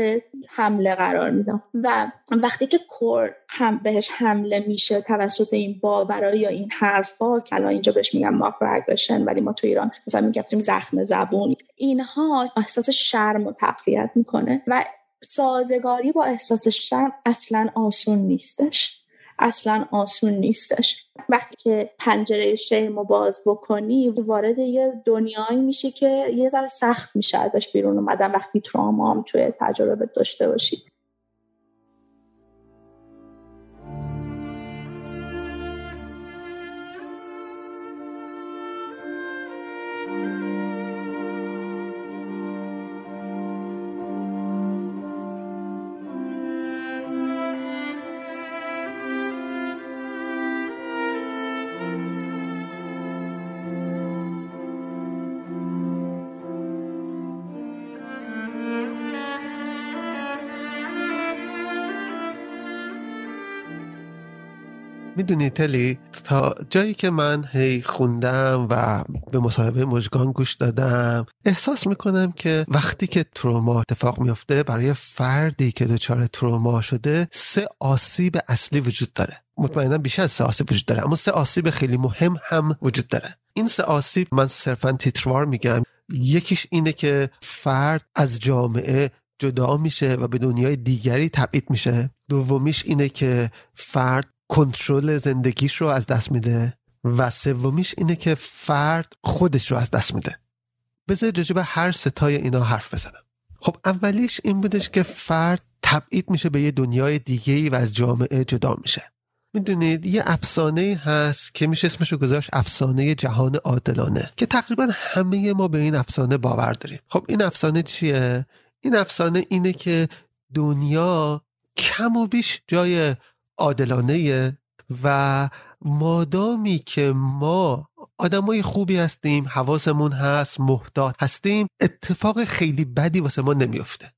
حمله قرار میدم و وقتی که کور هم بهش حمله میشه توسط این باورایی یا این حرفا که الان اینجا بهش میگن ماکرو ولی ما تو ایران مثلا می‌گفتیم زخم زبون اینها احساس شرم و تقویت می‌کنه و سازگاری با احساس شرم اصلا آسون نیستش. اصلا آسون نیستش. وقتی که پنجره شیم رو باز بکنی وارد یه دنیایی میشه که یه ذره سخت میشه ازش بیرون اومدن. وقتی تراما هم توی تجربه داشته باشی.
می‌دونی تلی تا جایی که من هی خوندم و به مصاحبه مجگان گوش دادم احساس می‌کنم که وقتی که تروما اتفاق میفته برای فردی که دچار تروما شده سه آسیب اصلی وجود داره. مطمئنا بیش از سه آسیب وجود داره اما سه آسیب خیلی مهم هم وجود داره. این سه آسیب من صرفا تیتروار میگم. یکیش اینه که فرد از جامعه جدا میشه و به دنیای دیگری تبعید میشه. دومیش اینه که فرد کنترل زندگیش رو از دست میده و سومیش اینه که فرد خودش رو از دست میده. بذار راجع هر ستای اینا حرف بزنم. خب اولیش این بودش که فرد تبعید میشه به یه دنیای دیگه ای و از جامعه جدا میشه. می‌دونید یه افسانه هست که میشه اسمش رو گذاشت افسانه جهان عادلانه که تقریبا همه ما به این افسانه باور داریم. خب این افسانه چیه؟ این افسانه اینه که دنیا کم و بیش جای عادلانه و مادامی که ما آدمای خوبی هستیم حواسمون هست محتاط هستیم اتفاق خیلی بدی واسه ما نمیافته.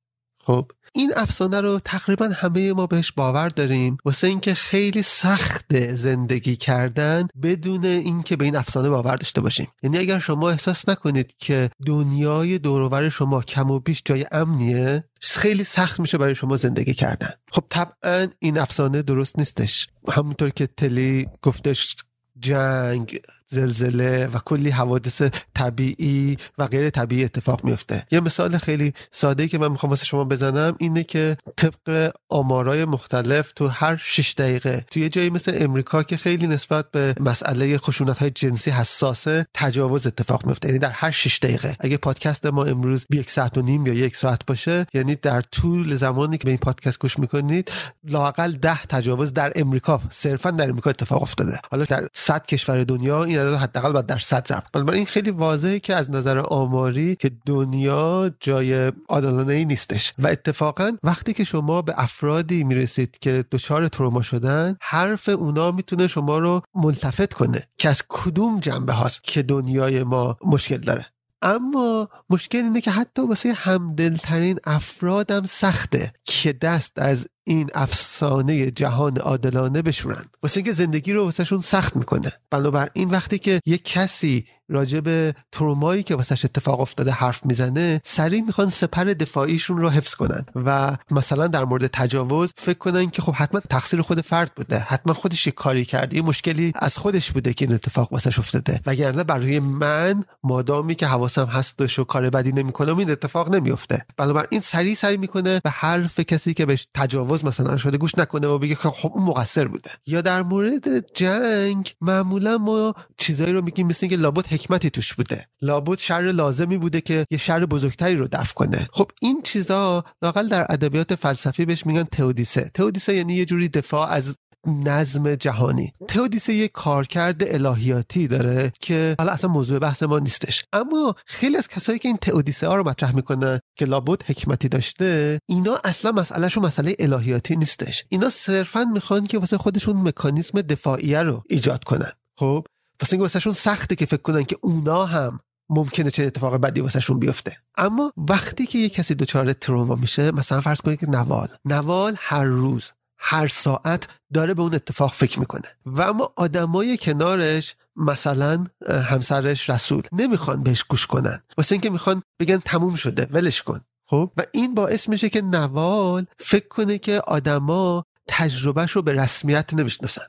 خب؟ این افسانه رو تقریبا همه ما بهش باور داریم. واسه اینکه خیلی سخت زندگی کردن بدون اینکه به این افسانه باور داشته باشیم. یعنی اگر شما احساس نکنید که دنیای دورور شما کم و بیش جای امنیه خیلی سخت میشه برای شما زندگی کردن. خب طبعا این افسانه درست نیستش. همونطور که تلی گفتش جنگ زلزله و کلی حوادث طبیعی و غیر طبیعی اتفاق میفته یه مثال خیلی ساده که من می‌خوام واسه شما بزنم اینه که طبق آمارای مختلف تو هر 6 دقیقه توی یه جایی مثل امریکا که خیلی نسبت به مسئله خشونت های جنسی حساسه تجاوز اتفاق میفته یعنی در هر 6 دقیقه. اگه پادکست ما امروز یک ساعت و نیم یا یک ساعت باشه یعنی در طول زمانی که به این پادکست گوش می‌کنید لاقل ده تجاوز در امریکا صرفا در امریکا اتفاق افتاده. حالا در 100 کشور دنیا این عدد حداقل باید در صد ضرب بنابراین این خیلی واضحه که از نظر آماری که دنیا جای عادلانه ای نیستش. و اتفاقا وقتی که شما به افرادی می‌رسید که دچار تروما شدن حرف اونا می‌تونه شما رو ملتفت کنه که از کدوم جنبه هاست که دنیای ما مشکل داره. اما مشکل اینه که حتی واسه همدلترین افرادم سخته که دست از این افسانه جهان عادلانه بشورن. واسه اینکه زندگی رو واسهشون سخت می‌کنه. بنابراین وقتی که یک کسی راجع به ترومایی که واسش اتفاق افتاده حرف می‌زنه سریع می‌خوان سپر دفاعیشون رو حفظ کنن. و مثلا در مورد تجاوز فکر کنن که خب حتما تقصیر خود فرد بوده. حتما خودش یه کاری کرده یه مشکلی از خودش بوده که این اتفاق واسش افتاده. وگرنه برای من مادامی که حواسم هستش و کار بدی نمی‌کنم این اتفاق نمیفته بنابراین سریع سعی می‌کنه به حرف کسی که بهش تجاوز مثلا شده گوش نکنه و بگه خب اون مقصر بوده. یا در مورد جنگ معمولا ما چیزایی رو میگیم مثل اینکه لابد حکمتی توش بوده. لابد شر لازمی بوده که یه شر بزرگتری رو دفع کنه. خب این چیزا لاقل در ادبیات فلسفی بهش میگن تئودیسه. تئودیسه یعنی یه جوری دفاع از نظم جهانی. تئودیسه یک کارکرد الهیاتی داره که حالا اصلا موضوع بحث ما نیستش. اما خیلی از کسایی که این تئودیسه ها رو مطرح می‌کنن که لابد حکمتی داشته اینا اصلا مسئلهشون مسئله الهیاتی نیستش. اینا صرفا می‌خوان که واسه خودشون مکانیزم دفاعیه رو ایجاد کنن. خب؟ واسه اینکه واسهشون سخته که فکر کنن که اونا هم ممکنه چه اتفاق بدی واسهشون بیفته. اما وقتی که یه کسی دچار تروما میشه مثلا فرض کنید که نوال. نوال هر روز هر ساعت داره به اون اتفاق فکر می‌کنه. و اما آدمای کنارش مثلا همسرش رسول نمی‌خوان بهش گوش کنن. واسه اینکه می‌خوان بگن تموم شده ولش کن. خب؟ و این باعث میشه که نوال فکر کنه که آدما تجربهش رو به رسمیت نمی‌شناسن.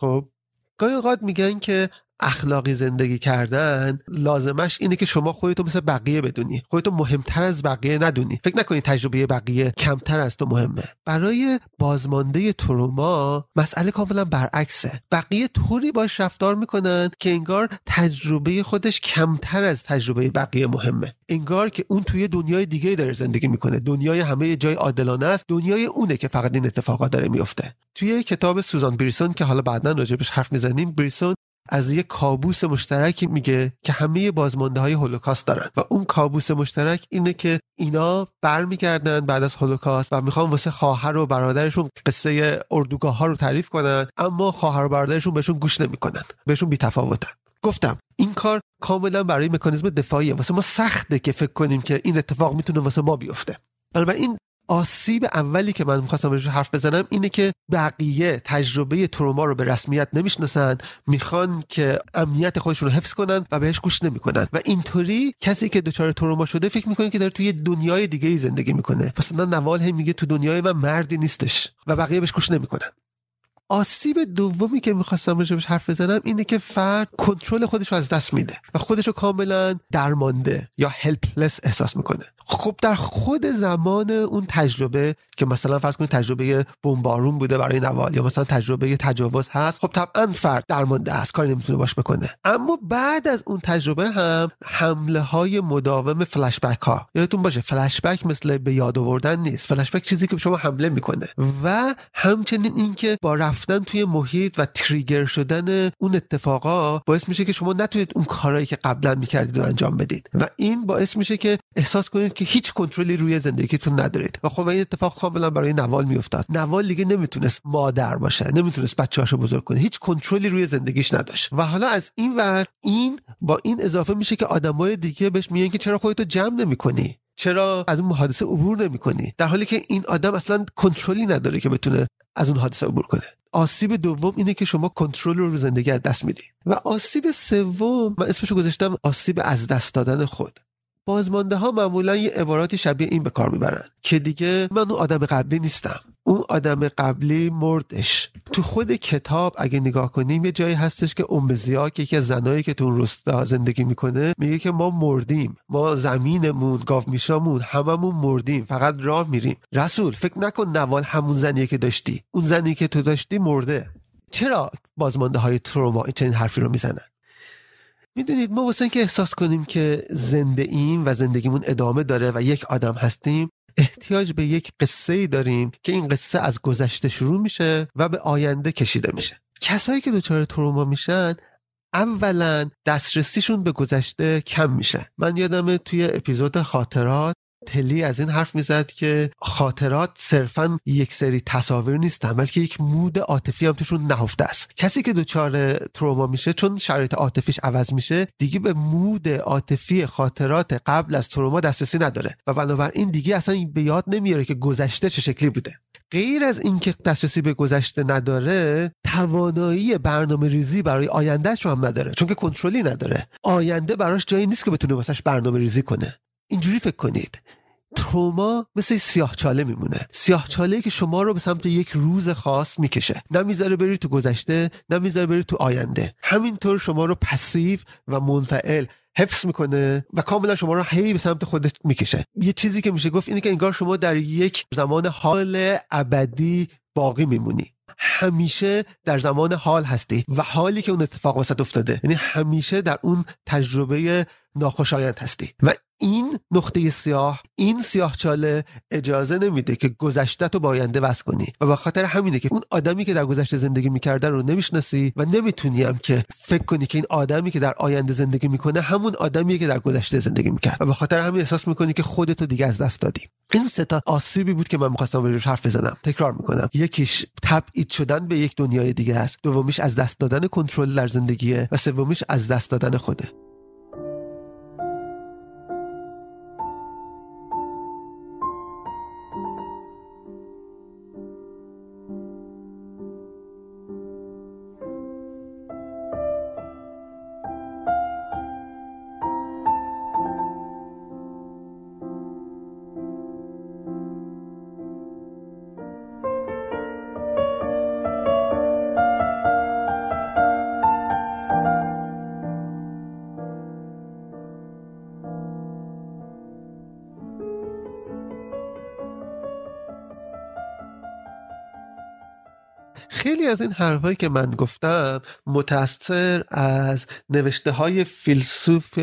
خب؟ گاهی اوقات میگن که اخلاقی زندگی کردن لازمش اینه که شما خودتو مثل بقیه بدونی. خودتو مهمتر از بقیه ندونی. فکر نکنی تجربه بقیه کمتر از تو مهمه. برای بازمانده تروما مسئله کاملا برعکسه. بقیه طوری باش رفتار می‌کنن که انگار تجربه خودش کمتر از تجربه بقیه مهمه. انگار که اون توی دنیای دیگه داره زندگی می‌کنه. دنیای همه جای عادلانه است. دنیای اونه که فقط این اتفاقات داره میفته توی کتاب سوزان بریسون که حالا بعدا راجبش حرف می‌زنیم بریسون از یک کابوس مشترکی میگه که همه بازمانده های هولوکاست دارن. و اون کابوس مشترک اینه که اینا برمیگردن بعد از هولوکاست و می‌خوان واسه خواهر و برادرشون قصه اردوگاه ها رو تعریف کنن اما خواهر و برادرشون بهشون گوش نمی‌کنن بهشون بیتفاوتن. گفتم این کار کاملا برای مکانیزم دفاعیه. واسه ما سخته که فکر کنیم که این اتفاق می‌تونه واسه ما بیفته. این آسیب اولی که من می‌خواستم روش حرف بزنم اینه که بقیه تجربه تروما رو به رسمیت نمی‌شناسن می‌خوان که امنیت خودشون رو حفظ کنن و بهش گوش نمی‌کنن. و اینطوری کسی که دچار تروما شده فکر می‌کنه که داره توی دنیای دیگه ای زندگی می‌کنه. مثلا نوال هم میگه تو دنیای من مردی نیستش و بقیه بهش گوش نمی‌کنن. آسیب دومی که می‌خواستم راجبش حرف بزنم اینه که فرد کنترل خودش رو از دست میده و خودش رو کاملا درمانده یا هلپلس احساس می‌کنه. خب در خود زمان اون تجربه که مثلا فرض کنید تجربه بمبارون بوده برای نوال یا مثلا تجربه تجاوز هست خب طبعا فرد درمانده است کاری نمی‌تونه باش بکنه. اما بعد از اون تجربه هم حمله های مداوم فلش ها یادتون باشه فلش مثل به یاد آوردن نیست. فلش چیزی که به شما حمله می‌کنه. و همچنین اینکه با رفتن توی محیط و تریگر شدن اون اتفاقا باعث میشه که شما نتونید اون کارهایی که قبلا می‌کردید رو انجام بدید. و این باعث میشه که احساس کنید که هیچ کنترلی روی زندگیتون ندارید. و خب این اتفاق کاملا برای نوال میافتاد. نوال دیگه نمی‌تونست مادر باشه نمی‌تونست بچه‌هاشو بزرگ کنه. هیچ کنترلی روی زندگیش نداشت. و حالا از این ور این با این اضافه میشه که آدمای دیگه بهش میگن که چرا خودتو جمع نمی‌کنی؟ چرا از اون حادثه عبور نمی‌کنی؟ در حالی که این آدم اصلا کنترلی نداره که بتونه از اون حادثه عبور کنه. آسیب دوم اینه که شما کنترل رو زندگی از دست میدی. و آسیب سوم من اسمشو گذاشتم آسیب از دست دادن خود. بازمانده ها معمولا یه عباراتی شبیه این به کار می‌برن که دیگه من اون آدم قبلی نیستم. اون آدم قبلی مردش. تو خود کتاب اگه نگاه کنیم یه جایی هستش که ام که یکی از زنایی که تو اون رستا زندگی می‌کنه میگه که ما مردیم. ما زمینمون گاو میشامون هممون مردیم. فقط راه میریم. رسول فکر نکن نوال همون زنیه که داشتی. اون زنی که تو داشتی مرده. چرا بازمانده های تروما چنین حرفی رو می‌زنن؟ می‌دونید ما واسه که احساس کنیم که زنده ایم و زندگیمون ادامه داره و یک آدم هستیم احتیاج به یک قصه ای داریم که این قصه از گذشته شروع میشه و به آینده کشیده میشه. کسایی که دچار تروما میشن اولا دسترسیشون به گذشته کم میشه. من یادم توی اپیزود خاطرات تلی از این حرف می‌زد که خاطرات صرفا یک سری تصاویر نیستن بلکه یک مود عاطفی هم توشون نهفته است. کسی که دچار تروما میشه چون شرایط عاطفیش عوض میشه دیگه به مود عاطفی خاطرات قبل از تروما دسترسی نداره. و بنابراین دیگه اصلا به یاد نمیاره که گذشته چه شکلی بوده. غیر از اینکه دسترسی به گذشته نداره توانایی برنامه ریزی برای آیندهش رو هم نداره چون که کنترلی نداره. آینده براش جایی نیست که بتونه واسش برنامه ریزی کنه. اینجوری فکر کنید. تروما مثل سیاه چاله میمونه. سیاه چاله که شما رو به سمت یک روز خاص می‌کشه. نمی‌ذاره بری تو گذشته نمی‌ذاره بری تو آینده. همینطور شما رو پسیو و منفعل حفظ می‌کنه و کاملا شما رو هی به سمت خودش می‌کشه. یه چیزی که میشه گفت اینه که انگار شما در یک زمان حال ابدی باقی میمونی. همیشه در زمان حال هستی و حالی که اون اتفاق وسط افتاده. یعنی همیشه در اون تجربه ناخوشایند هستی. و این نقطه سیاه این سیاه چاله اجازه نمیده که گذشته تو با آینده کنی. و به خاطر همینه که اون آدمی که در گذشته زندگی می‌کرده رو نمی‌شناسی و نمی‌تونی هم که فکر کنی که این آدمی که در آینده زندگی می‌کنه همون آدمیه که در گذشته زندگی می‌کرد. و به خاطر همین احساس می‌کنی که خودتو دیگه از دست دادی. این ستا آسیبی بود که من می‌خواستم روش حرف بزنم. تکرار می‌کنم. یکیش تبعید شدن به یک دنیای دیگه است. دومیش از دست دادن کنترل در زندگیه. و سومیش از دست دادن خوده. خیلی از این حرفهایی که من گفتم متأثر از نوشته های فیلسوفی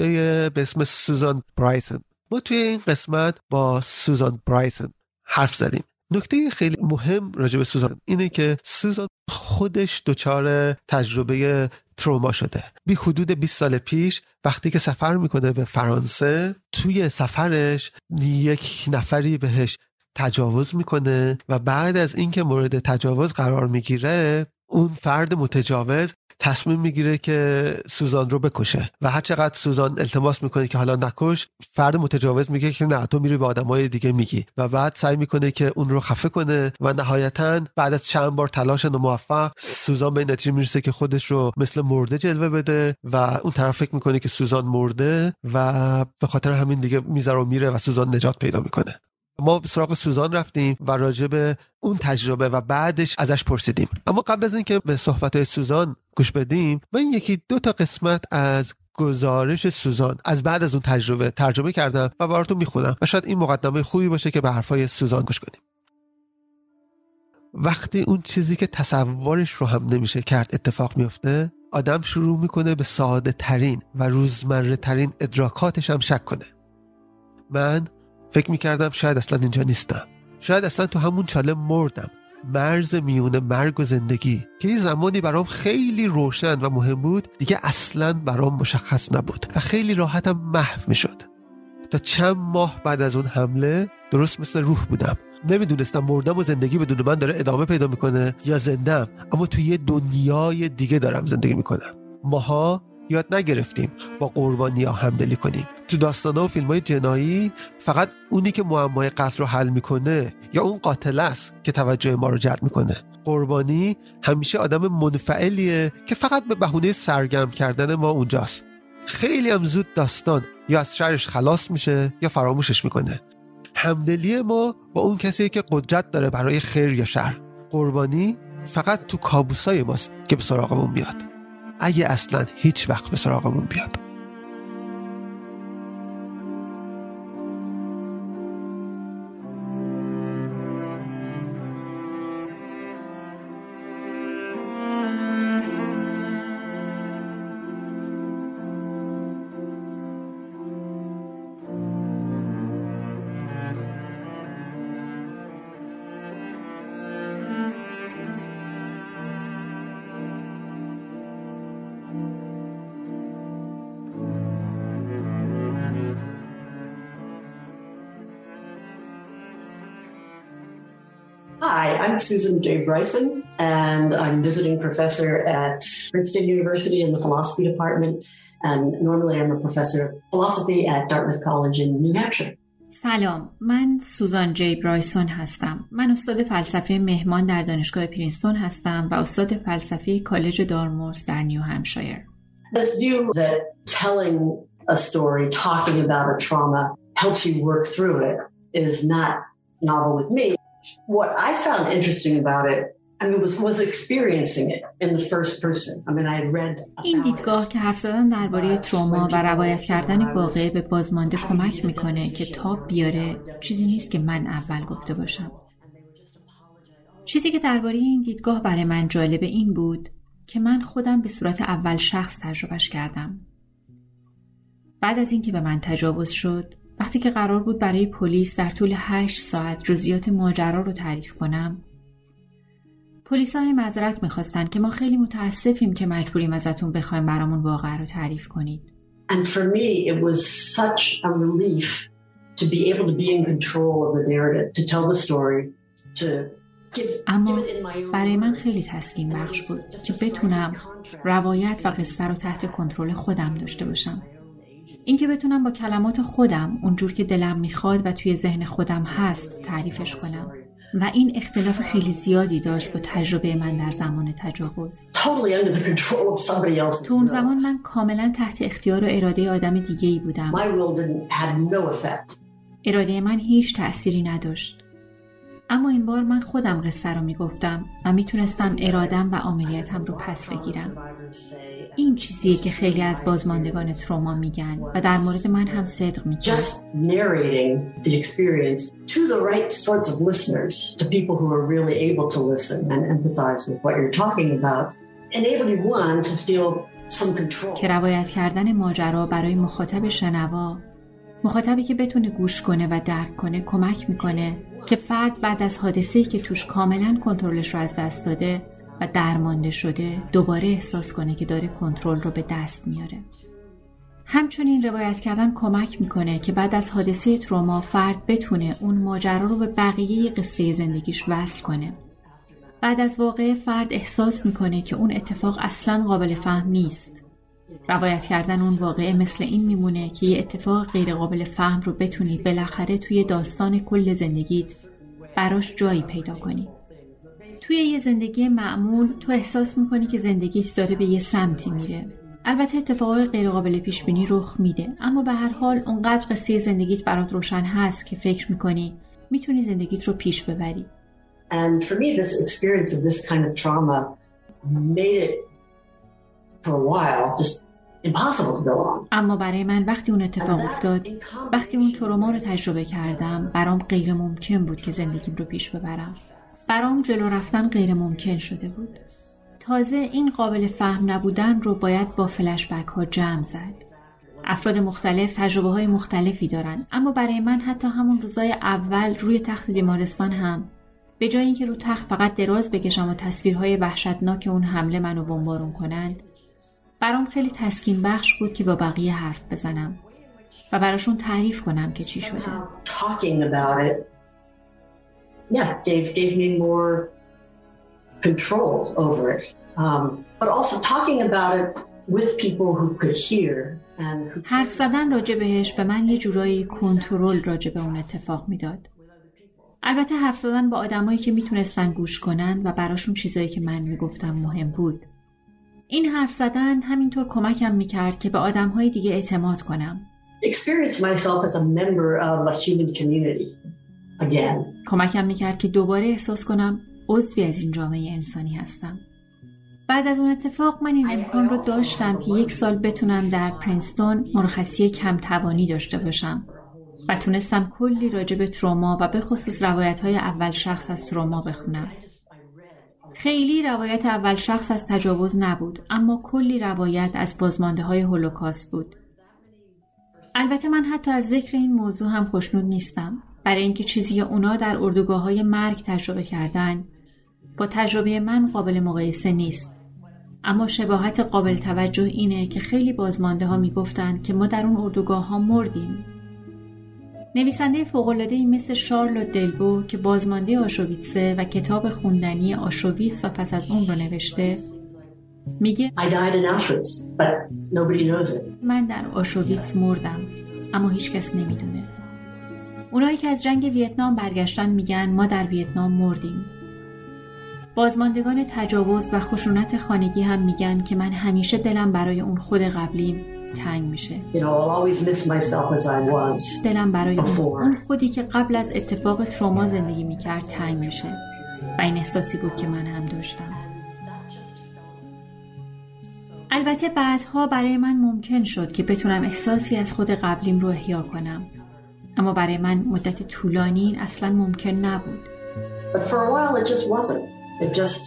به اسم سوزان برایسن. ما توی این قسمت با سوزان برایسن حرف زدیم. نکته خیلی مهم راجع به سوزان اینه که سوزان خودش دچار تجربه تروما شده. بی حدود 20 سال پیش وقتی که سفر می‌کنه به فرانسه توی سفرش یک نفری بهش تجاوز می‌کنه و بعد از اینکه مورد تجاوز قرار می‌گیره اون فرد متجاوز تصمیم می‌گیره که سوزان رو بکشه و هر چقدر سوزان التماس می‌کنه که حالا نکش فرد متجاوز میگه که نه تو میری به آدمای دیگه میگی و بعد سعی می‌کنه که اون رو خفه کنه و نهایتا بعد از چند بار تلاش موفق سوزان به نتیجه می‌رسه که خودش رو مثل مرده جلوه بده و اون طرف فکر می‌کنه که سوزان مرده و به خاطر همین دیگه می‌ذاره و میره و سوزان نجات پیدا می‌کنه. ما سراغ سوزان رفتیم و راجع به اون تجربه و بعدش ازش پرسیدیم. اما قبل از اینکه به صحبت سوزان گوش بدیم من یکی دو تا قسمت از گزارش سوزان از بعد از اون تجربه ترجمه کردم و براتون می‌خونم و شاید این مقدمه خوبی باشه که به حرفای سوزان گوش کنیم. وقتی اون چیزی که تصورش رو هم نمیشه کرد اتفاق میفته آدم شروع می‌کنه به ساده ترین و روزمره ترین ادراکاتش هم شک کنه. من فکر می‌کردم شاید اصلا اینجا نیستم. شاید اصلا تو همون چاله مردم. مرز میون مرگ و زندگی. که یه زمانی برام خیلی روشن و مهم بود دیگه اصلا برام مشخص نبود و خیلی راحتم محو می‌شد. تا چند ماه بعد از اون حمله درست مثل روح بودم. نمی‌دونستم مردم و زندگی بدون من داره ادامه پیدا می‌کنه یا زندم اما توی یه دنیای دیگه دارم زندگی می‌کنم. ماها یاد نگرفتیم. با قربانی ها همدلی کنیم. تو داستان و فیلم های جنایی فقط اونی که معمای قتل رو حل می‌کنه یا اون قاتل است که توجه ما رو جلب می‌کنه. قربانی همیشه آدم منفعلیه که فقط به بهونه سرگرم کردن ما اونجاست. خیلی هم زود داستان یا از شرش خلاص میشه یا فراموشش می‌کنه. همدلی ما با اون کسی که قدرت داره برای خیر یا شر. قربانی فقط تو کابوسای ماست که به سراغمون میاد. اگه اصلا هیچ وقت به سراغمون بیاد.
I'm Susan J. Bryson, and I'm visiting professor at Princeton University in the philosophy department. And normally I'm a professor of philosophy at Dartmouth College in New Hampshire.
سلام من سوزان جی برایسون هستم من استاد فلسفه مهمان در دانشگاه پرینستون هستم و استاد فلسفه کالج دارمورس در نیو همشایر
This view that telling a story, talking about a trauma helps you work through it is not novel with me. What I found interesting about it I mean, was, was experiencing it in the first person. I mean, I had read
این دیدگاه که حرف زدن درباره تروما و روایت کردن واقعه به بازمانده کمک می‌کنه که تاب بیاره چیزی نیست که من اول گفته باشم. چیزی که درباره این دیدگاه برای من جالب این بود که من خودم به صورت اول شخص تجربهش کردم. بعد از اینکه به من تجاوز شد وقتی که قرار بود برای پلیس در طول هشت ساعت جزئیات ماجرا رو تعریف کنم پلیس های معذرت می‌خواستن که ما خیلی متاسفیم که مجبوریم ازتون بخوایم برامون واقعا رو تعریف کنید.
And for me, it was such a relief to be able to be in control of the narrative, to tell the story, to
اما برای من خیلی تسکین بخش بود که بتونم روایت و قصه رو تحت کنترل خودم داشته باشم. اینکه بتونم با کلمات خودم اونجور که دلم می‌خواد و توی ذهن خودم هست تعریفش کنم. و این اختلاف خیلی زیادی داشت با تجربه من در زمان تجاوز. تو اون زمان من کاملا تحت اختیار و اراده آدم دیگه ای بودم اراده من هیچ تأثیری نداشت. اما این بار من خودم قصه رو می‌گفتم و می‌تونستم ارادم و عملیاتم رو پس بگیرم این چیزیه که خیلی از بازماندگان تروما میگن و در مورد من هم صدق میگن
just narrating the experience to the right sorts of listeners, to people who are really able to listen and empathize with what you're talking about, enabling one to feel some control.
که روایت کردن ماجرا برای مخاطب شنوا مخاطبی که بتونه گوش کنه و درک کنه کمک می‌کنه که فرد بعد از حادثه‌ای که توش کاملا کنترلش رو از دست داده و درمانده شده دوباره احساس کنه که داره کنترل رو به دست میاره. همچنین روایت کردن کمک می‌کنه که بعد از حادثه تروما فرد بتونه اون ماجرا رو به بقیه قصه زندگیش وصل کنه. بعد از واقع فرد احساس می‌کنه که اون اتفاق اصلا قابل فهم نیست. روایت کردن اون واقعه مثل این میمونه که یه اتفاق غیر قابل فهم رو بتونی بالاخره توی داستان کل زندگیت براش جایی پیدا کنی. توی یه زندگی معمول تو احساس می‌کنی که زندگیت داره به یه سمتی میره البته اتفاقای غیرقابل پیش بینی رخ میده اما به هر حال اونقدر قصه زندگیت برات روشن هست که فکر می‌کنی می‌تونی زندگیت رو پیش ببری
And for me, this experience of this kind of trauma made it,
اما برای من وقتی اون اتفاق افتاد وقتی اون تروما رو تجربه کردم برام غیر ممکن بود که زندگیم رو پیش ببرم برام جلو رفتن غیر ممکن شده بود. تازه این قابل فهم نبودن رو باید با فلشبک ها جمع زد. افراد مختلف تجربه های مختلفی دارن اما برای من حتی همون روزای اول روی تخت بیمارستان هم به جای اینکه رو تخت فقط دراز بکشم و تصویرهای وحشتناک اون حمله منو بمبارون کنند برام خیلی تسکین بخش بود که با بقیه حرف بزنم و براشون تعریف کنم که چی شده
yeah, gave gave me more control over it. Um, but also talking about it with people who could hear and who
حرف زدن راجع بهش به من یه جورایی کنترل راجع به اون اتفاق می‌داد. البته حرف زدن با آدمایی که می‌تونستن گوش کنن و براشون چیزایی که من می‌گفتم مهم بود. این حرف زدن همینطور کمکم می‌کرد که به آدمهای دیگه اعتماد کنم.
Experience myself as a member of a human community. again.
کمکم می‌کرد که دوباره احساس کنم عضوی از این جامعه انسانی هستم. بعد از اون اتفاق من این امکان رو داشتم که یک سال بتونم در پرینستون مرخصی کم توانی داشته باشم و تونستم کلی راجع به تروما و به خصوص روایت های اول شخص از تروما بخونم. خیلی روایت اول شخص از تجاوز نبود اما کلی روایت از بازمانده های هولوکاست بود. البته من حتی از ذکر این موضوع هم خوشنود نیستم. برای اینکه چیزی اونا در اردوگاه های مرگ تجربه کردن با تجربه من قابل مقایسه نیست. اما شباهت قابل توجه اینه که خیلی بازمانده ها می‌گفتند که ما در اون اردوگاه ها مردیم. نویسنده فوق‌العاده‌ای مثل شارلوت دلبو که بازمانده آشویتسه و کتاب خوندنی آشویتس و پس از اون رو نوشته میگه من در آشویتس مردم اما هیچکس نمی‌دونه. اونایی که از جنگ ویتنام برگشتن میگن ما در ویتنام مردیم. بازماندگان تجاوز و خشونت خانگی هم میگن که من همیشه دلم برای اون خود قبلیم. تنگ میشه. دلم برای اون, خودی که قبل از اتفاق تروما زندگی می‌کرد تنگ میشه و این احساسی بود که من هم داشتم. البته بعدها برای من ممکن شد که بتونم احساسی از خود قبلیم رو احیا کنم اما برای من مدت طولانی اصلا ممکن نبود.
But for a while it just wasn't. It just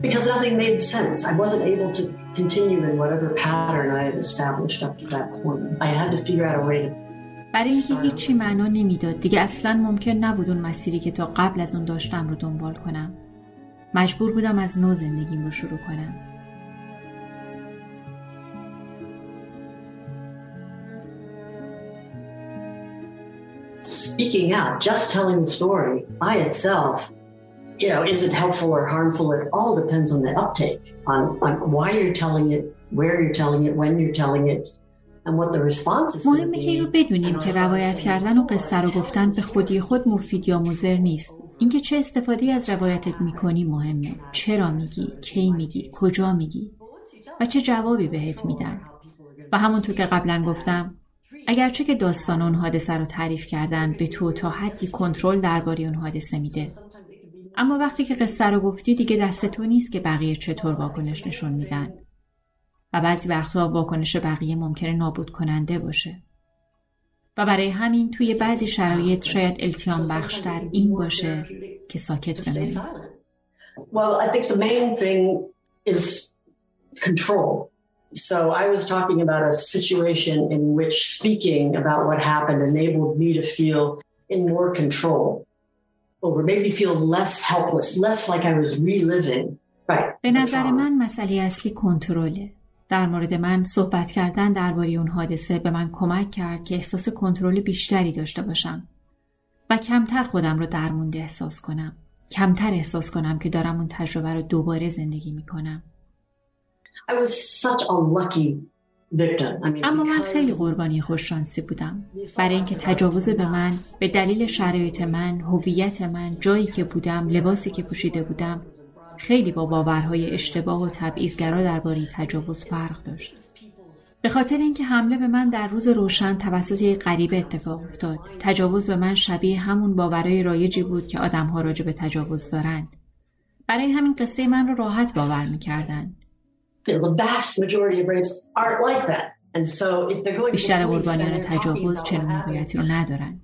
because nothing made sense. I wasn't able to continue in whatever pattern I had established up to that point. I had to figure out a way to
برای اینکه هیچی معنا نمی‌داد دیگه اصلا ممکن نبود اون مسیری که تا قبل از اون داشتم رو دنبال کنم مجبور بودم از نو زندگیم رو شروع کنم
Speaking out, just telling the story by itself, you know, isn't helpful or harmful. It all depends on the uptake, on, on why you're telling it, where you're telling it, when you're telling it,
مهمه که این رو بدونیم که روایت کردن و قصه رو گفتن به خودی خود مفید یا مضر نیست. اینکه چه استفاده از روایتت می‌کنی مهمه. چرا میگی؟ کی میگی؟ کجا میگی؟ و چه جوابی بهت میدن؟ و همونطور که قبلا گفتم اگرچه که داستان اون حادثه رو تعریف کردن به تو تا حدی کنترل درباره اون حادثه میده. اما وقتی که قصه رو گفتی دیگه دست تو نیست که بقیه چطور واکنش نشون میدن و بعضی وقتها واکنش بقیه ممکنه نابود کننده باشه. و برای همین توی بعضی شرایط شاید التیام بخشتر این باشه که ساکت بمونی.
Well, I think the main thing is control. So I was talking about a situation in which speaking about what happened enabled me to feel in more control over, made me feel less helpless, less like I was reliving. Right.
به نظر من مسئله اصلی کنترله. در مورد من صحبت کردن درباره اون حادثه به من کمک کرد که احساس کنترل بیشتری داشته باشم و کمتر خودم رو درمونده احساس کنم. کمتر احساس کنم که دارم اون تجربه رو دوباره زندگی می کنم. اما من خیلی قربانی خوششانسی بودم. برای اینکه تجاوز به من به دلیل شرایط من، هویت من، جایی که بودم، لباسی که پوشیده بودم خیلی با باورهای اشتباه و تبعیضگرا درباره تجاوز فرق داشت. به خاطر اینکه حمله به من در روز روشن توسط یک غریبه اتفاق افتاد. تجاوز به من شبیه همون باورهای رایجی بود که آدمها راجع به تجاوز دارند. برای همین قصه من رو راحت باور می‌کردند. بیشتر قربانیان تجاوز چنین موقعیتی رو ندارند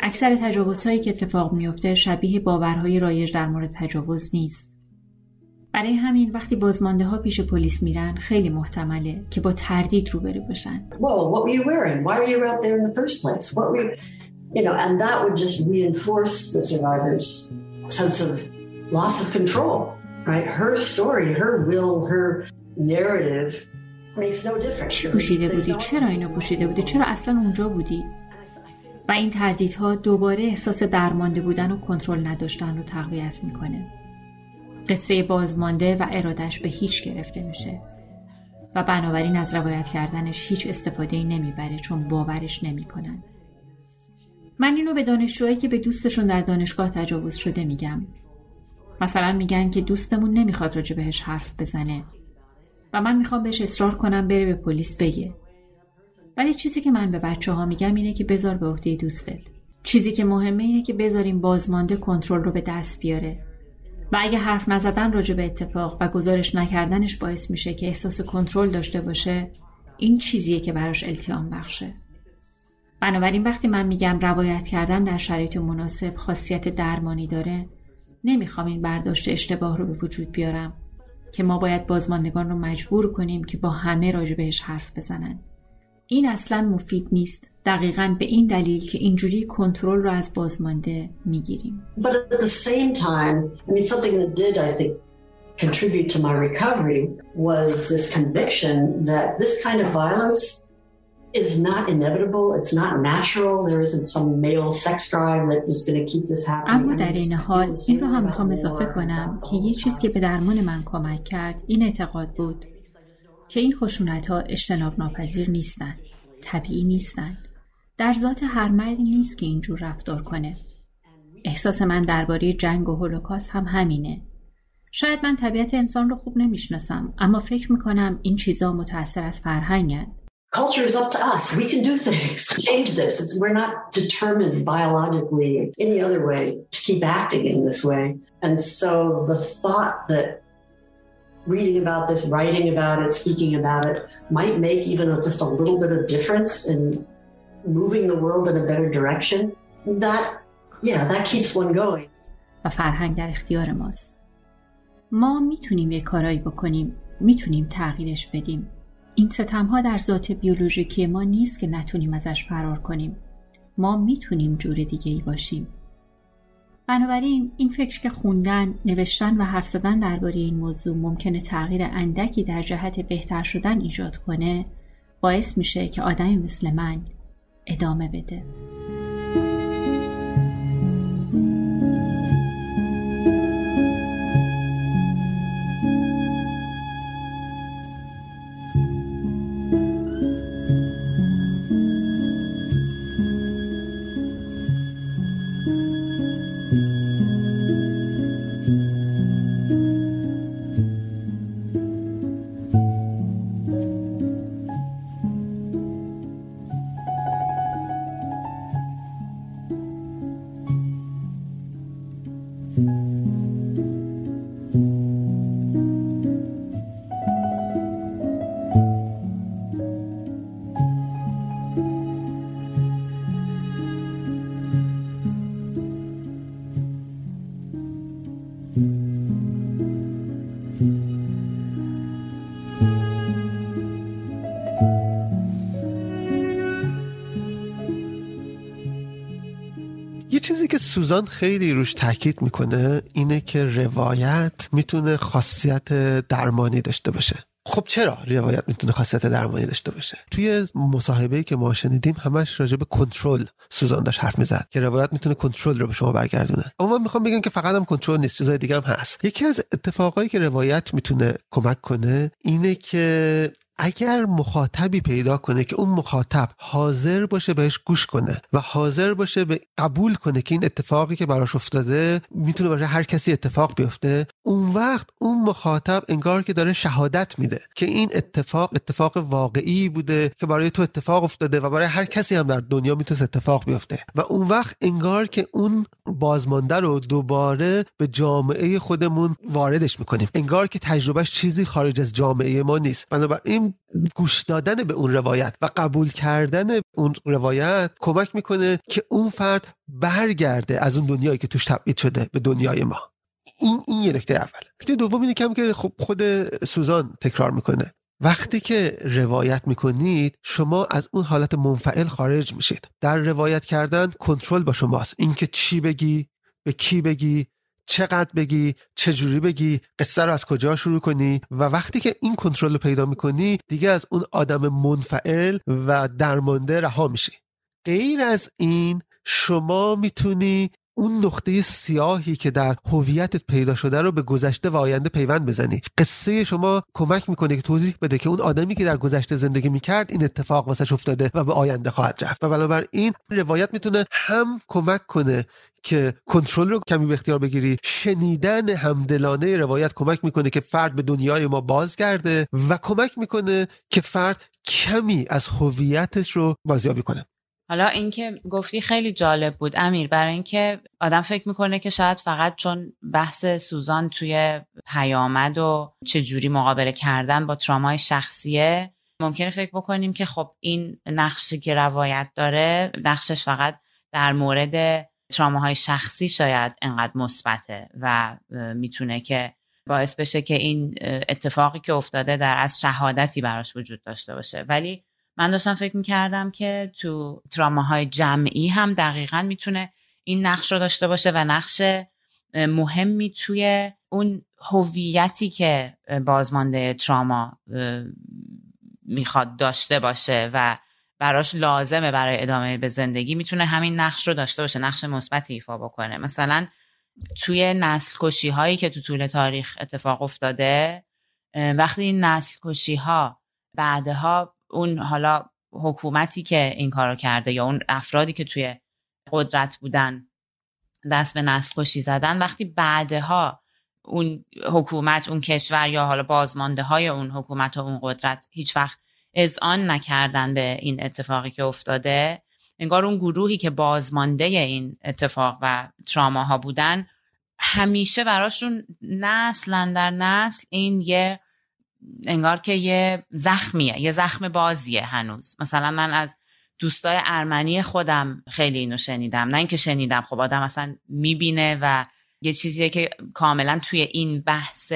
اکثر تجاوزهایی که اتفاق میافته شبیه باورهای رایج در مورد تجاوز نیست. برای همین وقتی بازمانده ها پیش پلیس میرن خیلی محتمله که با تردید روبرو باشن.
Well, what were you wearing? Why were you out there in the first place? What were you... You know, and that would just reinforce the survivor's sense of loss of control, right? Her story, her will, her narrative makes no difference.
پوشیده بودی؟ چرا اینو پوشیده بودی؟ چرا اصلا اونجا بودی؟ و این تردیدها دوباره احساس درمانده بودن و کنترل نداشتن رو تقویت می‌کنه. قصه بازمانده و ارادش به هیچ گرفته میشه و بنابراین از روایت کردنش هیچ استفاده ای نمی‌بره چون باورش نمی‌کنن. من اینو به دانشجوهایی که به دوستشون در دانشگاه تجاوز شده میگم. مثلا میگن که دوستمون نمی‌خواد راجع بهش حرف بزنه. و من می‌خوام بهش اصرار کنم بره به پلیس بگه. ولی چیزی که من به بچه ها میگم اینه که بذار به عهده دوستت. چیزی که مهمه اینه که بذاریم بازمانده کنترل رو به دست بیاره. و اگه حرف نزدن راجع به اتفاق و گزارش نکردنش باعث میشه که احساس کنترل داشته باشه این چیزیه که براش التیام بخشه. بنابراین وقتی من میگم روایت کردن در شرایط مناسب خاصیت درمانی داره نمی‌خوام این برداشت اشتباه رو به وجود بیارم که ما باید بازماندگان رو مجبور کنیم که با همه راجع بهش حرف بزنن. این اصلا مفید نیست. دقیقا به این دلیل که اینجوری کنترل رو از بازمانده می‌گیریم.
But at the same time, I mean something that did I think contribute to my recovery was this conviction that this kind of violence is not inevitable, it's not natural, there isn't some male sex drive that is going to keep this happening.
اما در این حال این رو هم می‌خوام اضافه کنم که یه چیز که به درمان من کمک کرد این اعتقاد بود که این خشونت ها اجتناب ناپذیر نیستند طبیعی نیستند در ذات هر مردی نیست که اینجور رفتار کنه. احساس من درباره جنگ و هولوکاست هم همینه. شاید من طبیعت انسان رو خوب نمی‌شناسم اما فکر می‌کنم این چیزا متأثر از فرهنگن.
Culture is up to us. We can do things, (laughs) change this. It's, we're not determined biologically any other way to keep acting in this way. And so the thought that reading about this, writing about it, speaking about it might make even just a little bit of difference in moving the world in a better direction. That, yeah, that keeps one going.
و فرهنگ در اختیار ماست. ما میتونیم یه کارایی بکنیم، میتونیم تغییرش بدیم. این ستمها در ذات بیولوژیکی ما نیست که نتونیم ازش فرار کنیم ما می‌تونیم جور دیگه ای باشیم بنابراین این فکر که خوندن، نوشتن و حرف زدن درباره این موضوع ممکنه تغییر اندکی در جهت بهتر شدن ایجاد کنه باعث میشه که آدمی مثل من ادامه بده.
سوزان خیلی روش تاکید می‌کنه اینه که روایت می‌تونه خاصیت درمانی داشته باشه. خب چرا روایت می‌تونه خاصیت درمانی داشته باشه؟ توی مصاحبه که ما شنیدیم همش راجع به کنترل سوزان داشت حرف می‌زد که روایت می‌تونه کنترل رو به شما برگردونه. اما من می‌خوام بگم که فقط هم کنترل نیست چیزای دیگه هم هست. یکی از اتفاقایی که روایت می‌تونه کمک کنه اینه که اگر مخاطبی پیدا کنه که اون مخاطب حاضر باشه بهش گوش کنه و حاضر باشه به قبول کنه که این اتفاقی که براش افتاده می‌تونه برای هر کسی اتفاق بیفته اون وقت اون مخاطب انگار که داره شهادت میده که این اتفاق اتفاق واقعی بوده که برای تو اتفاق افتاده و برای هر کسی هم در دنیا می‌تونه اتفاق بیفته. و اون وقت انگار که اون بازمانده رو دوباره به جامعه خودمون واردش می‌کنیم. انگار که تجربهش چیزی خارج از جامعه ما نیست. بنابراین گوش دادن به اون روایت و قبول کردن اون روایت کمک می‌کنه که اون فرد برگرده از اون دنیایی که توش تبعید شده به دنیای ما. این این یه نکته اول. نکته دوم اینه کم که خب خود سوزان تکرار می‌کنه. وقتی که روایت می‌کنید شما از اون حالت منفعل خارج میشید. در روایت کردن کنترل با شماست. اینکه چی بگی به کی بگی چقدر بگی چجوری بگی قصه رو از کجا شروع کنی و وقتی که این کنترل رو پیدا می‌کنی دیگه از اون آدم منفعل و درمانده رها میشی. غیر از این شما می‌تونی اون نقطه سیاهی که در هویتت پیدا شده رو به گذشته و آینده پیوند بزنی. قصه شما کمک می‌کنه که توضیح بده که اون آدمی که در گذشته زندگی می‌کرد این اتفاق واسش افتاده و به آینده خواهد رفت. و بنابراین روایت می‌تونه هم کمک کنه که کنترل رو کمی به اختیار بگیری شنیدن همدلانه روایت کمک می‌کنه که فرد به دنیای ما بازگرده و کمک می‌کنه که فرد کمی از هویتش رو بازیابی کنه.
حالا اینکه گفتی خیلی جالب بود امیر برای اینکه آدم فکر می‌کنه که شاید فقط چون بحث سوزان توی پیامد و چجوری مقابله کردن با ترامای شخصیه ممکنه فکر بکنیم که خب این نقشی که روایت داره نقشش فقط در مورد تراماهای شخصی شاید انقدر مثبته و می‌تونه که باعث بشه که این اتفاقی که افتاده در از شهادتی براش وجود داشته باشه. ولی من داشتم فکر می‌کردم که تو تراماهای جمعی هم دقیقا می‌تونه این نقش رو داشته باشه و نقش مهمی توی اون هویتی که بازمانده تراما می‌خواد داشته باشه و براش لازمه برای ادامه به زندگی. می‌تونه همین نقش رو داشته باشه نقش مثبتی ایفا بکنه. مثلا توی نسل کشی هایی که تو طول تاریخ اتفاق افتاده وقتی این نسل کشی ها بعدها اون حالا حکومتی که این کارو کرده یا اون افرادی که توی قدرت بودن دست به نسل کشی زدن وقتی بعدها اون حکومت اون کشور یا حالا بازمانده های اون حکومت و اون قدرت هیچ وقت آن نکردن به این اتفاقی که افتاده انگار اون گروهی که بازمانده این اتفاق و تراماها بودن همیشه براشون نسل در نسل این یه انگار که یه زخمیه یه زخم بازیه هنوز. مثلا من از دوستای ارمنی خودم خیلی اینو شنیدم. نه اینکه شنیدم خب آدم اصلا می‌بینه و یه چیزیه که کاملا توی این بحث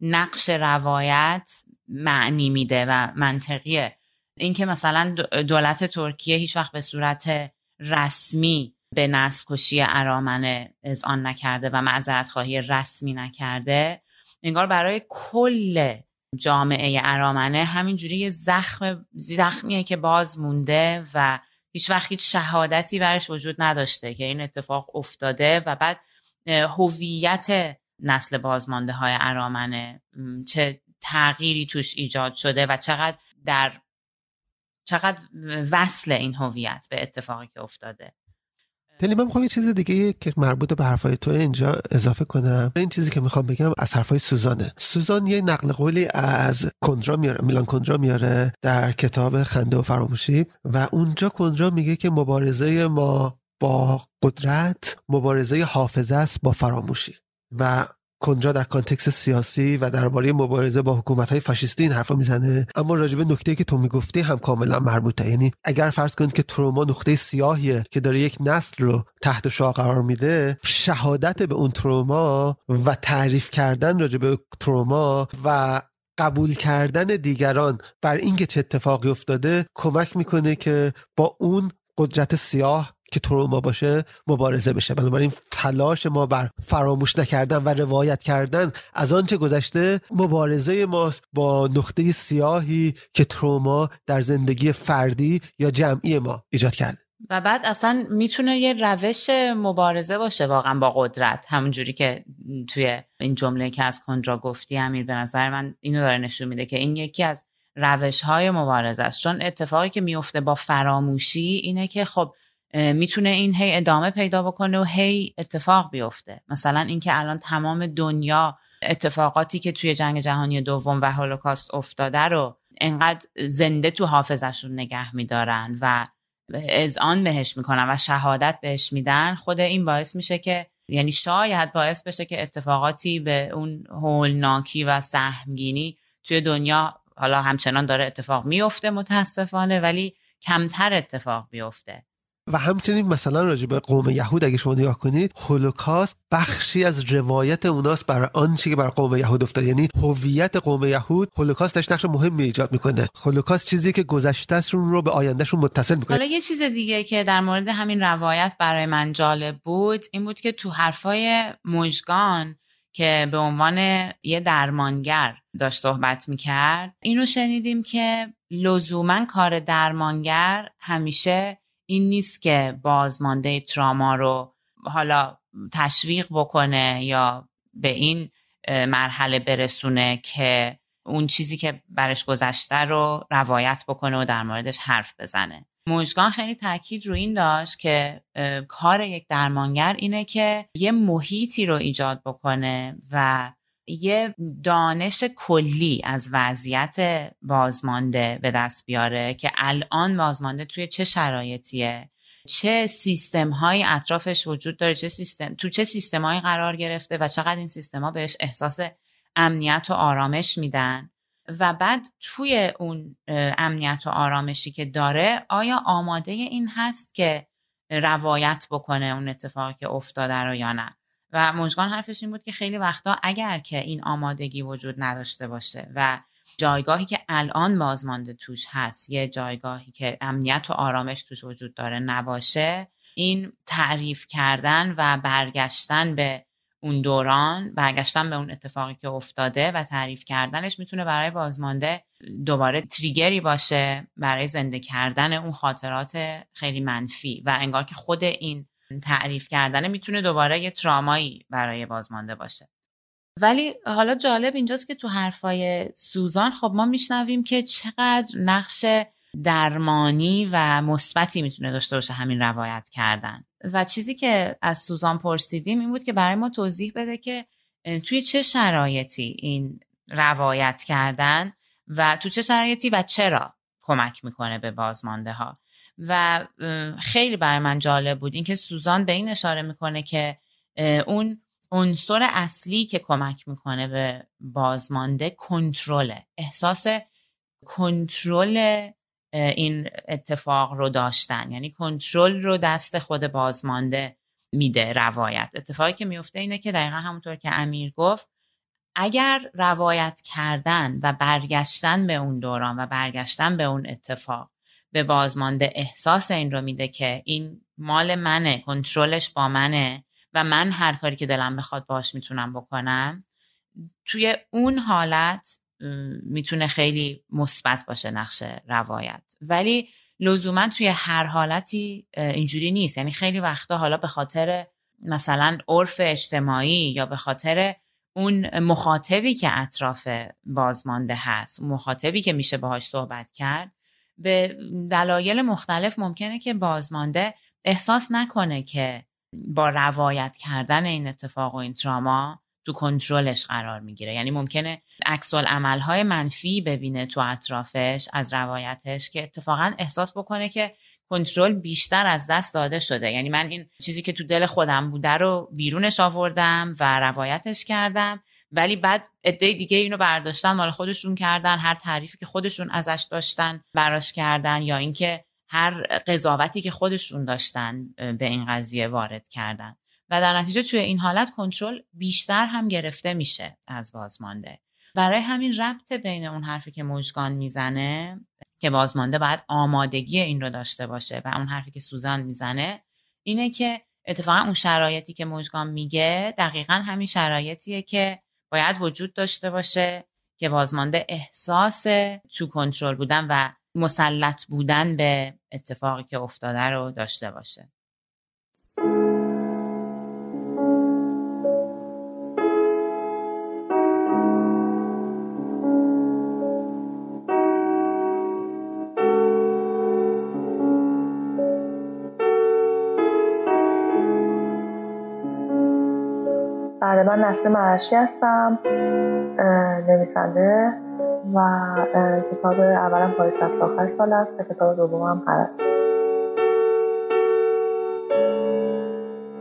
نقش روایت معنی میده و منطقیه. اینکه مثلا دولت ترکیه هیچ وقت به صورت رسمی به نسل کشی ارامنه اذعان نکرده و معذرت خواهی رسمی نکرده انگار برای کل جامعه ارامنه همینجوری یه زخم زخمیه که باز مونده و هیچ وقت هیچ شهادتی برش وجود نداشته که این اتفاق افتاده و بعد هویت نسل بازمانده های ارامنه چه تغییری توش ایجاد شده و چقدر در چقدر وصل این هویت به اتفاقی که افتاده.
دلی من می‌خوام یه چیز دیگه که مربوط به حرفای تو اینجا اضافه کنم. این چیزی که می‌خوام بگم از حرفای سوزانه. سوزان یه نقل قولی از کندرا میاره میلان کندرا میاره در کتاب خنده و فراموشی و اونجا کندرا میگه که مبارزه ما با قدرت مبارزه حافظه است با فراموشی و کنجا در کانتکس سیاسی و درباره مبارزه با حکومت های فاشیستی این حرفا می‌زنه. اما راجبه نکته که تو می‌گفتی هم کاملا مربوطه. یعنی اگر فرض کنید که تروما نقطه سیاهیه که داره یک نسل رو تحت شعا قرار میده شهادت به اون تروما و تعریف کردن راجبه تروما و قبول کردن دیگران بر اینکه چه اتفاقی افتاده کمک می‌کنه که با اون قدرت سیاه که تروما باشه مبارزه بشه. بنابراین تلاش ما بر فراموش نکردن و روایت کردن از آنچه گذشته مبارزه ماست با نقطه سیاهی که تروما در زندگی فردی یا جمعی ما ایجاد کرده.
و بعد اصلا می‌تونه یه روش مبارزه باشه واقعا با قدرت. همونجوری که توی این جمله که از کنجا گفتی امیر به نظر من اینو داره نشون میده که این یکی از روش های مبارزه است. چون اتفاقی که میفته با فراموشی اینه که خب می‌تونه این هی ادامه پیدا بکنه و هی اتفاق بیفته. مثلا اینکه الان تمام دنیا اتفاقاتی که توی جنگ جهانی دوم و هولوکاست افتاده رو انقدر زنده تو حافظشون نگه میدارن و آن بهش می‌کنن و شهادت بهش میدن خود این باعث میشه که یعنی شاید باعث بشه که اتفاقاتی به اون هولناکی و سهمگینی توی دنیا حالا همچنان داره اتفاق میفته متاسفانه ولی کمتر اتفاق بیفته.
و همچنین مثلا راجع به قوم یهود اگه شما نگاه کنید هولوکاست بخشی از روایت اوناست برای آنچه که بر قوم یهود افتاد. یعنی هویت قوم یهود هولوکاست نقش مهمی ایجاد می‌کنه. هولوکاست چیزی که گذشتهشون رو به آیندهشون متصل می‌کنه.
حالا یه چیز دیگه که در مورد همین روایت برای من جالب بود این بود که تو حرفای مژگان که به عنوان یه درمانگر داشت صحبت می‌کرد اینو شنیدیم که لزوما کار درمانگر همیشه این نیست که بازمانده تراما رو حالا تشویق بکنه یا به این مرحله برسونه که اون چیزی که برش گذشته رو روایت بکنه و در موردش حرف بزنه. مژگان خیلی تاکید رو این داشت که کار یک درمانگر اینه که یه محیطی رو ایجاد بکنه و یه دانش کلی از وضعیت بازمانده به دست بیاره که الان بازمانده توی چه شرایطیه؟ چه سیستم های اطرافش وجود داره؟ چه سیستم تو چه سیستم های قرار گرفته و چقدر این سیستم ها بهش احساس امنیت و آرامش میدن؟ و بعد توی اون امنیت و آرامشی که داره آیا آماده این هست که روایت بکنه اون اتفاقی که افتاده رو یا نه؟ و مژگان حرفش این بود که خیلی وقتا اگر که این آمادگی وجود نداشته باشه و جایگاهی که الان بازمانده توش هست یه جایگاهی که امنیت و آرامش توش وجود داره نباشه این تعریف کردن و برگشتن به اون دوران برگشتن به اون اتفاقی که افتاده و تعریف کردنش می‌تونه برای بازمانده دوباره تریگری باشه برای زنده کردن اون خاطرات خیلی منفی و انگار که خود این تعریف کردنه می‌تونه دوباره یه ترامایی برای بازمانده باشه. ولی حالا جالب اینجاست که تو حرفای سوزان خب ما میشنویم که چقدر نقش درمانی و مثبتی می‌تونه داشته باشه همین روایت کردن. و چیزی که از سوزان پرسیدیم این بود که برای ما توضیح بده که توی چه شرایطی این روایت کردن و تو چه شرایطی و چرا کمک می‌کنه به بازمانده ها و خیلی برای من جالب بود. اینکه سوزان به این اشاره می‌کنه که اون عنصر اصلی که کمک می‌کنه به بازمانده کنترله. احساس کنترل این اتفاق رو داشتن. یعنی کنترل رو دست خود بازمانده میده روایت. اتفاقی که میفته اینه که دقیقا همونطور که امیر گفت اگر روایت کردن و برگشتن به اون دوران و برگشتن به اون اتفاق به بازمانده احساس این رو میده که این مال منه کنترلش با منه و من هر کاری که دلم بخواد باش می‌تونم بکنم توی اون حالت می‌تونه خیلی مثبت باشه نقش روایت. ولی لزوما توی هر حالتی اینجوری نیست. یعنی خیلی وقتا حالا به خاطر مثلا عرف اجتماعی یا به خاطر اون مخاطبی که اطراف بازمانده هست مخاطبی که میشه باهاش صحبت کرد به دلایل مختلف ممکنه که بازمانده احساس نکنه که با روایت کردن این اتفاق و این تراما تو کنترلش قرار می‌گیره. یعنی ممکنه عکس های منفی ببینه تو اطرافش از روایتش که اتفاقا احساس بکنه که کنترل بیشتر از دست داده شده. یعنی من این چیزی که تو دل خودم بوده رو بیرونش آوردم و روایتش کردم. ولی بعد عده دیگه اینو برداشتن مال خودشون کردن هر تعریفی که خودشون ازش داشتن براش کردن یا اینکه هر قضاوتی که خودشون داشتن به این قضیه وارد کردن. و در نتیجه توی این حالت کنترل بیشتر هم گرفته میشه از بازمانده. برای همین ربط بین اون حرفی که مژگان می‌زنه که بازمانده باید آمادگی این رو داشته باشه و اون حرفی که سوزان می‌زنه اینه که اتفاقا اون شرایطی که مژگان میگه دقیقا همین شرایطیه که باید وجود داشته باشه که بازمانده احساس تو کنترل بودن و مسلط بودن به اتفاقی که افتاده رو داشته باشه.
بله من نسل مرشی هستم نویسنده و کتاب اولم پاییز هست آخر سال است و کتاب دومم هست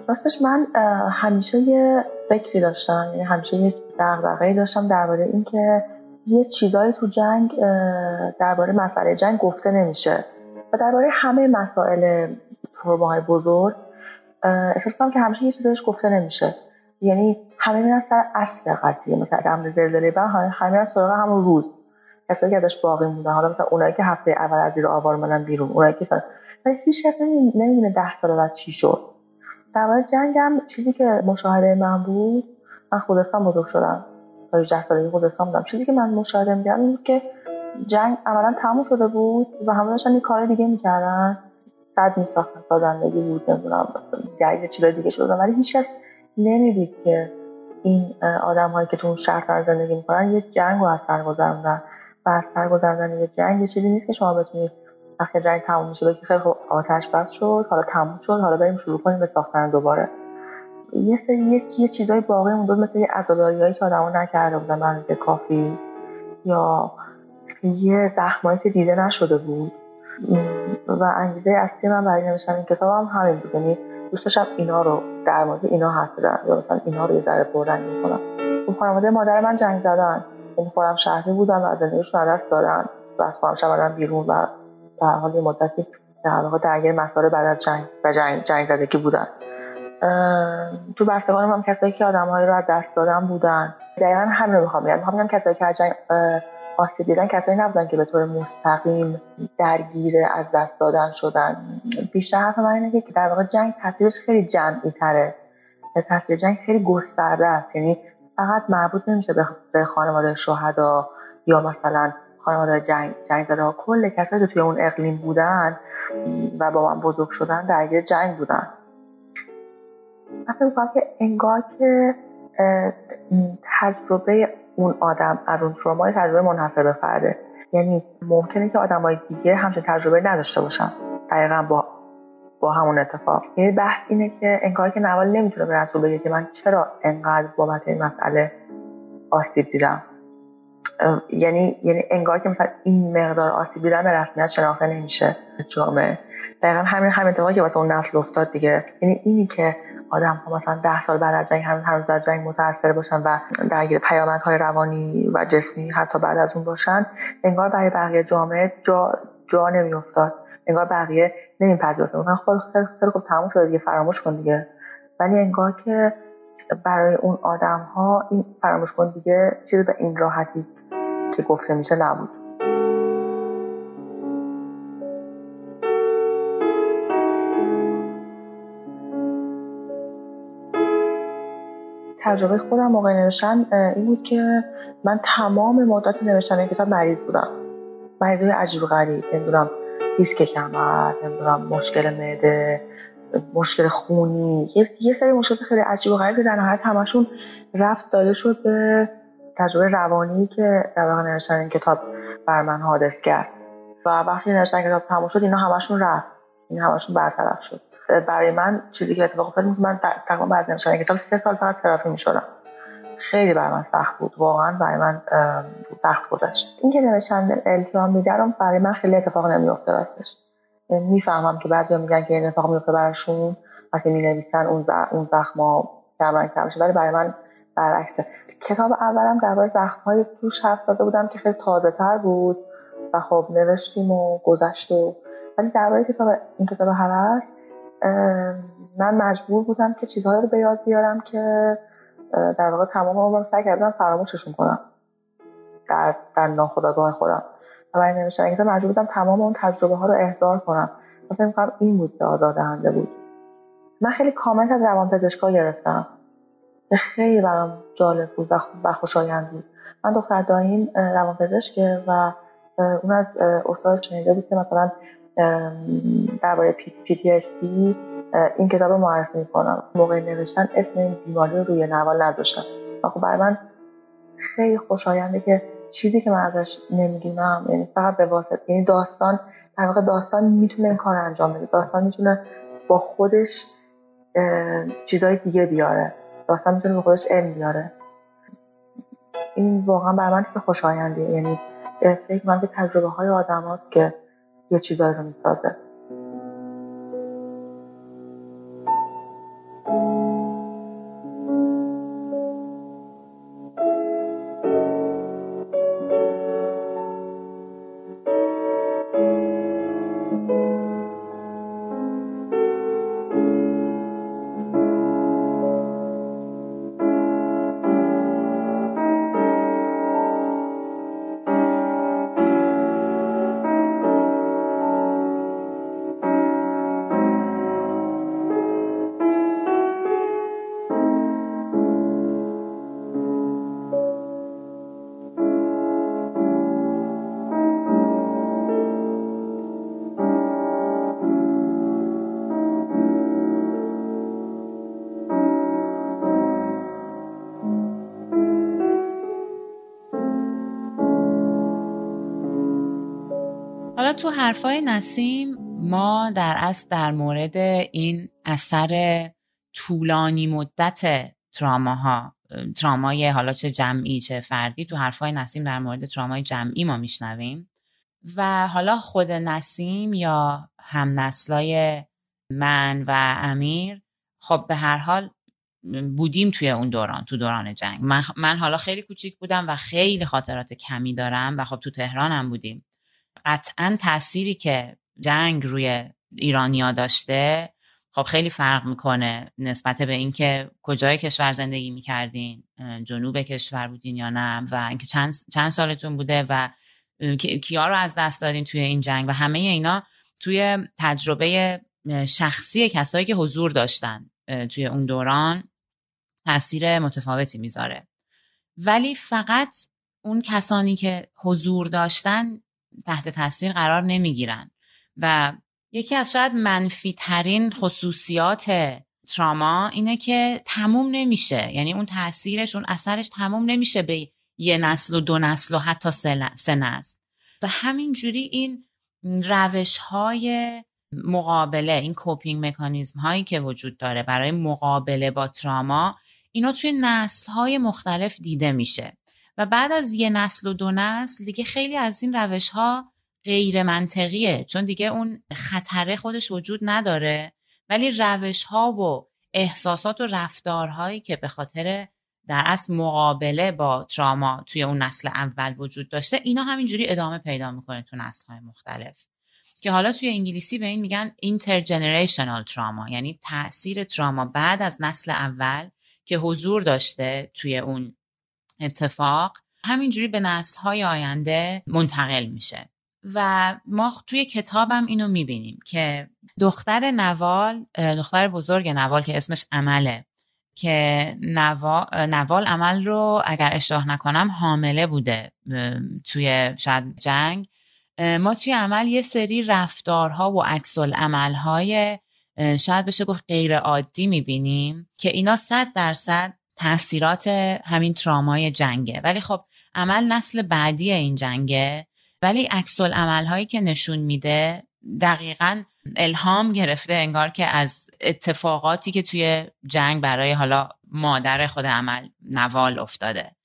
راستش من همیشه یه فکری داشتم یعنی همیشه یک دغدغه‌ای داشتم درباره اینکه یه چیزایی تو جنگ درباره مسئله جنگ گفته نمیشه و درباره همه مسائل های بزرگ احساس کنم که همیشه یه چیزایش گفته نمیشه. یعنی همه میرن سر اصل قضیه مثلا اگه زلزله بعد همه میرن سراغ همون روز. کسایی که ازش باقی موندن حالا مثلا اونایی که هفته اول از زیر آوار اومدن بیرون اونایی که ولی هیچ کس نمی‌دونه ده سال بعد چی شد. در مورد جنگم چیزی که مشاهده من بود من خودستان بزرگ شدم. تا 18 سالگی خودستان بودم. چیزی که من مشاهده می‌کردم این که جنگ عملا تموم شده بود و همه داشتن یه کار دیگه می‌کردن. صد میساختن سازندگی بود نمی‌دونم درگیر چیزای دیگه شده ولی هیچکس نمی‌دید که این آدم هایی که تو اون شهر زندگی می‌کنن یه جنگ رو از سر گذروندن. و از سر گذروندن یه جنگ یه چیزی نیست که شما بتونید وقتی جنگ تموم میشه بگید خیلی خب آتش بس شد حالا تموم شد حالا بریم شروع کنیم به ساختن دوباره. یه سری یه, یه چیزای باقی مونده مثل یه هایی که آدما نکرده بودن به کافی یا یه زخمایی که دیده نشده بود. و انگیزه اصلی من برای نوشتن این کتاب هم همین بود. یعنی دوست داشتم اینا رو در مورد اینا حرف بزنم. یا مثلا اینا رو یه ذره پررنگ کنم اون خانواده مادر من جنگ زدن. اون خودم شهری بودن و از زندگیشون دست دارن و از خودم شدن بیرون و در حال یه مدتی در واقع درگیر مسائل بعد از جنگ و جنگ, جنگ زدگی بودن. تو بستگان هم کسایی که آدمهایی رو از دست دادن بودن. دقیقا همین رو می‌خوام بگم. می‌خوام کسایی که از جنگ آسیب دیدن کسایی نبودن که به طور مستقیم درگیر از دست دادن شدن. بیشتر حرف من اینه که در واقع جنگ تاثیرش خیلی جمعی تره. تاثیر جنگ خیلی گسترده است. یعنی فقط مربوط نمیشه به خانواده شهدا یا مثلا خانواده جنگ, جنگ زده ها کل کسایی که توی اون اقلیم بودن و با من بزرگ شدن درگیر جنگ بودن. من که انگار که تجربه اون آدم از اون تروما تجربه منحصر فرده. یعنی ممکنه که آدمای دیگه همچین تجربه نداشته باشن. دقیقا با با همون اتفاق. یعنی بحث اینه که انگار که نوال نمی‌تونه به رسول بگه که من چرا انقدر بابت این مسئله آسیب دیدم. یعنی یعنی انگار که مثلا این مقدار آسیب دیدن به رسمیت شناخته نمیشه جامعه. دقیقا همین همین اتفاقی که واسه اون نسل افتاد دیگه. یعنی اینی که آدم ها مثلا ده سال بعد از جنگ هنوز هنوز در جنگ متاثر باشن و درگیر های روانی و جسمی حتی بعد از اون باشن انگار برای بقیه جامعه جا, جا نمیافتاد. انگار بقیه نمیپذیرفتن مثلا خب خیلی خب تموم شده دیگه فراموش کن دیگه. ولی انگار که برای اون آدم ها این فراموش کن دیگه چیزی به این راحتی که گفته میشه نبود. تجربه خودم موقع نوشتن این بود که من تمام مدت نوشتن این کتاب مریض بودم. مریض های عجیب غریب نمی‌دونم دیسک کمر نمی‌دونم مشکل معده مشکل خونی یه سری مشکل خیلی عجیب و غریب که در نهایت همشون رفت داده شد به تجربه روانی که در واقع نوشتن این کتاب بر من حادث کرد. و وقتی نوشتن کتاب تموم شد اینا همشون رفت. این همشون برطرف شد. برای من چیزی که اتفاق افتاد من تقریبا بعد نوشتن کتاب سه سال فقط تراپی می‌شدم. خیلی برای من سخت بود واقعا برای من سخت این که نوشتن التیام میدرم برای من خیلی اتفاق نمیفته راستش. می‌فهمم که بعضیا میگن که این اتفاق میفته براشون وقتی می نویسن اون اون زخما کمرنگ کم ولی برای من برعکسه. کتاب اولم درباره زخم های توش حرف زده بودم که خیلی تازه تر بود و خب نوشتیم و گذشت و ولی درباره کتاب این کتاب هست من مجبور بودم که چیزهایی رو به یاد بیارم که در واقع تمام عمرم سعی کردم فراموششون کنم. در در ناخودآگاه خودم. و برای کتاب مجبور بودم تمام اون تجربه ها رو احضار کنم. و فکر کنم این بود که آزادهنده بود. من خیلی کامنت از روان پزشکا گرفتم خیلی برام جالب بود و خوشایند بود. من دختر داییم روان پزشکه و اون از استاد شنیده بود که مثلا درباره پی این کتاب رو معرفی می‌کنم. موقع نوشتن اسم این بیماری رو روی نوال نداشتم. و خب برای من خیلی خوشاینده که چیزی که من ازش نمی‌دونم یعنی فقط به واسطه یعنی داستان در واقع داستان می‌تونه این کار انجام بده. داستان می‌تونه با خودش چیزای دیگه بیاره. داستان می‌تونه به خودش علم بیاره. این واقعا برای من چیز خوشایندیه. یعنی فکر من به تجربه های آدم که یه چیزایی رو می‌سازه.
حرفای نسیم ما در اصل در مورد این اثر طولانی مدت تراماها ترامای حالا چه جمعی چه فردی تو حرفای نسیم در مورد ترامای جمعی ما میشنویم. و حالا خود نسیم یا هم نسلای من و امیر خب به هر حال بودیم توی اون دوران تو دوران جنگ. من, من حالا خیلی کوچیک بودم و خیلی خاطرات کمی دارم و خب تو تهران هم بودیم. قطعا تأثیری که جنگ روی ایرانیا داشته خب خیلی فرق می‌کنه نسبت به اینکه کجای کشور زندگی می‌کردین جنوب کشور بودین یا نه و اینکه چند, چند سالتون بوده و کیا رو از دست دادین توی این جنگ و همه اینا توی تجربه شخصی کسایی که حضور داشتن توی اون دوران تاثیر متفاوتی می‌ذاره. ولی فقط اون کسانی که حضور داشتن تحت تاثیر قرار نمی‌گیرن. و یکی از شاید منفی ترین خصوصیات تراما اینه که تموم نمیشه. یعنی اون تاثیرش اون اثرش تموم نمیشه به یه نسل و دو نسل و حتی سه نسل. و همینجوری این روش های مقابله این کوپینگ مکانیزم هایی که وجود داره برای مقابله با تراما اینا توی نسل های مختلف دیده میشه. و بعد از یه نسل و دو نسل دیگه خیلی از این روش ها غیر منطقیه چون دیگه اون خطره خودش وجود نداره. ولی روش ها و احساسات و رفتارهایی که به خاطر در اصل مقابله با تراما توی اون نسل اول وجود داشته اینا همینجوری ادامه پیدا می‌کنه تو نسل های مختلف. که حالا توی انگلیسی به این میگن intergenerational تراما یعنی تاثیر تراما بعد از نسل اول که حضور داشته توی اون اتفاق همینجوری به نسل های آینده منتقل میشه. و ما توی کتابم اینو می‌بینیم که دختر نوال دختر بزرگ نوال که اسمش عمله که نوال عمل رو اگر اشتباه نکنم حامله بوده توی شاید جنگ. ما توی عمل یه سری رفتارها و عکس های شاید بشه گفت غیر عادی می‌بینیم که اینا صد درصد تاثیرات همین ترامای جنگه. ولی خب عمل نسل بعدی این جنگه. ولی عکس هایی که نشون میده دقیقا الهام گرفته انگار که از اتفاقاتی که توی جنگ برای حالا مادر خود عمل نوال افتاده.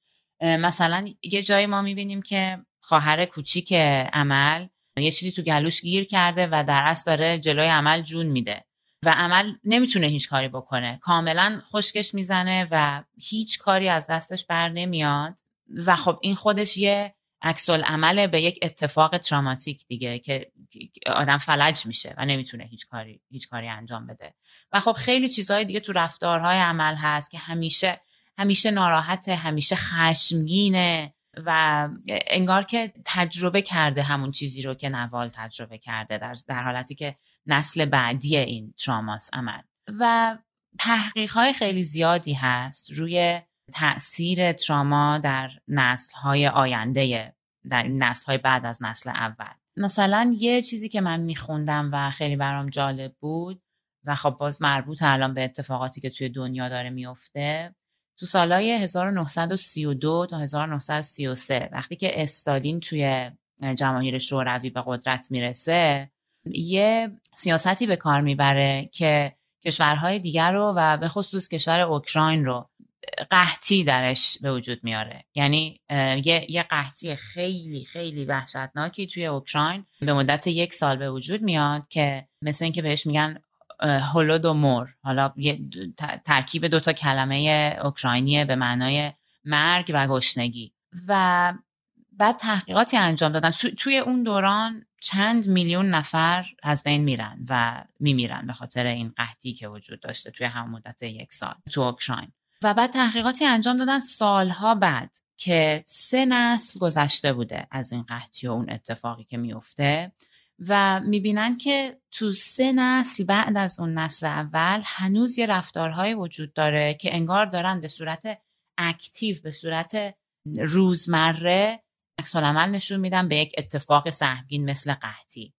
مثلا یه جایی ما می‌بینیم که خواهر کوچیک عمل یه چیزی تو گلوش گیر کرده و در اصل داره جلوی عمل جون میده. و عمل نمی‌تونه هیچ کاری بکنه. کاملا خشکش می‌زنه و هیچ کاری از دستش بر نمیاد. و خب این خودش یه عکس عمل به یک اتفاق تراماتیک دیگه که آدم فلج میشه و نمی‌تونه هیچ کاری هیچ کاری انجام بده. و خب خیلی چیزهای دیگه تو رفتارهای عمل هست که همیشه همیشه ناراحته همیشه خشمگینه و انگار که تجربه کرده همون چیزی رو که نوال تجربه کرده در, در حالتی که نسل بعدی این تراماس عمل. و تحقیق های خیلی زیادی هست روی تاثیر تراما در نسل های آینده در نسل های بعد از نسل اول. مثلا یه چیزی که من میخوندم و خیلی برام جالب بود و خب باز مربوط الان به اتفاقاتی که توی دنیا داره میفته تو سالهای 1932 تا 1933 وقتی که استالین توی جماهیر شوروی به قدرت می‌رسه یه سیاستی به کار می‌بره که کشورهای دیگر رو و به خصوص کشور اوکراین رو قحطی درش به وجود میاره. یعنی یه, یه قحطی خیلی خیلی وحشتناکی توی اوکراین به مدت یک سال به وجود میاد که مثل اینکه بهش میگن هولود و مور حالا یه ترکیب دوتا کلمه اوکراینیه به معنای مرگ و گشنگی. و بعد تحقیقاتی انجام دادن. توی اون دوران چند میلیون نفر از بین میرن و میمیرن به خاطر این قحطی که وجود داشته توی هم مدت یک سال تو اوکراین. و بعد تحقیقاتی انجام دادن سالها بعد که سه نسل گذشته بوده از این قحطی و اون اتفاقی که میفته و می‌بینن که تو سه نسل بعد از اون نسل اول هنوز یه رفتارهای وجود داره که انگار دارن به صورت اکتیو به صورت روزمره عکس نشون میدن به یک اتفاق سهمگین مثل قحطی.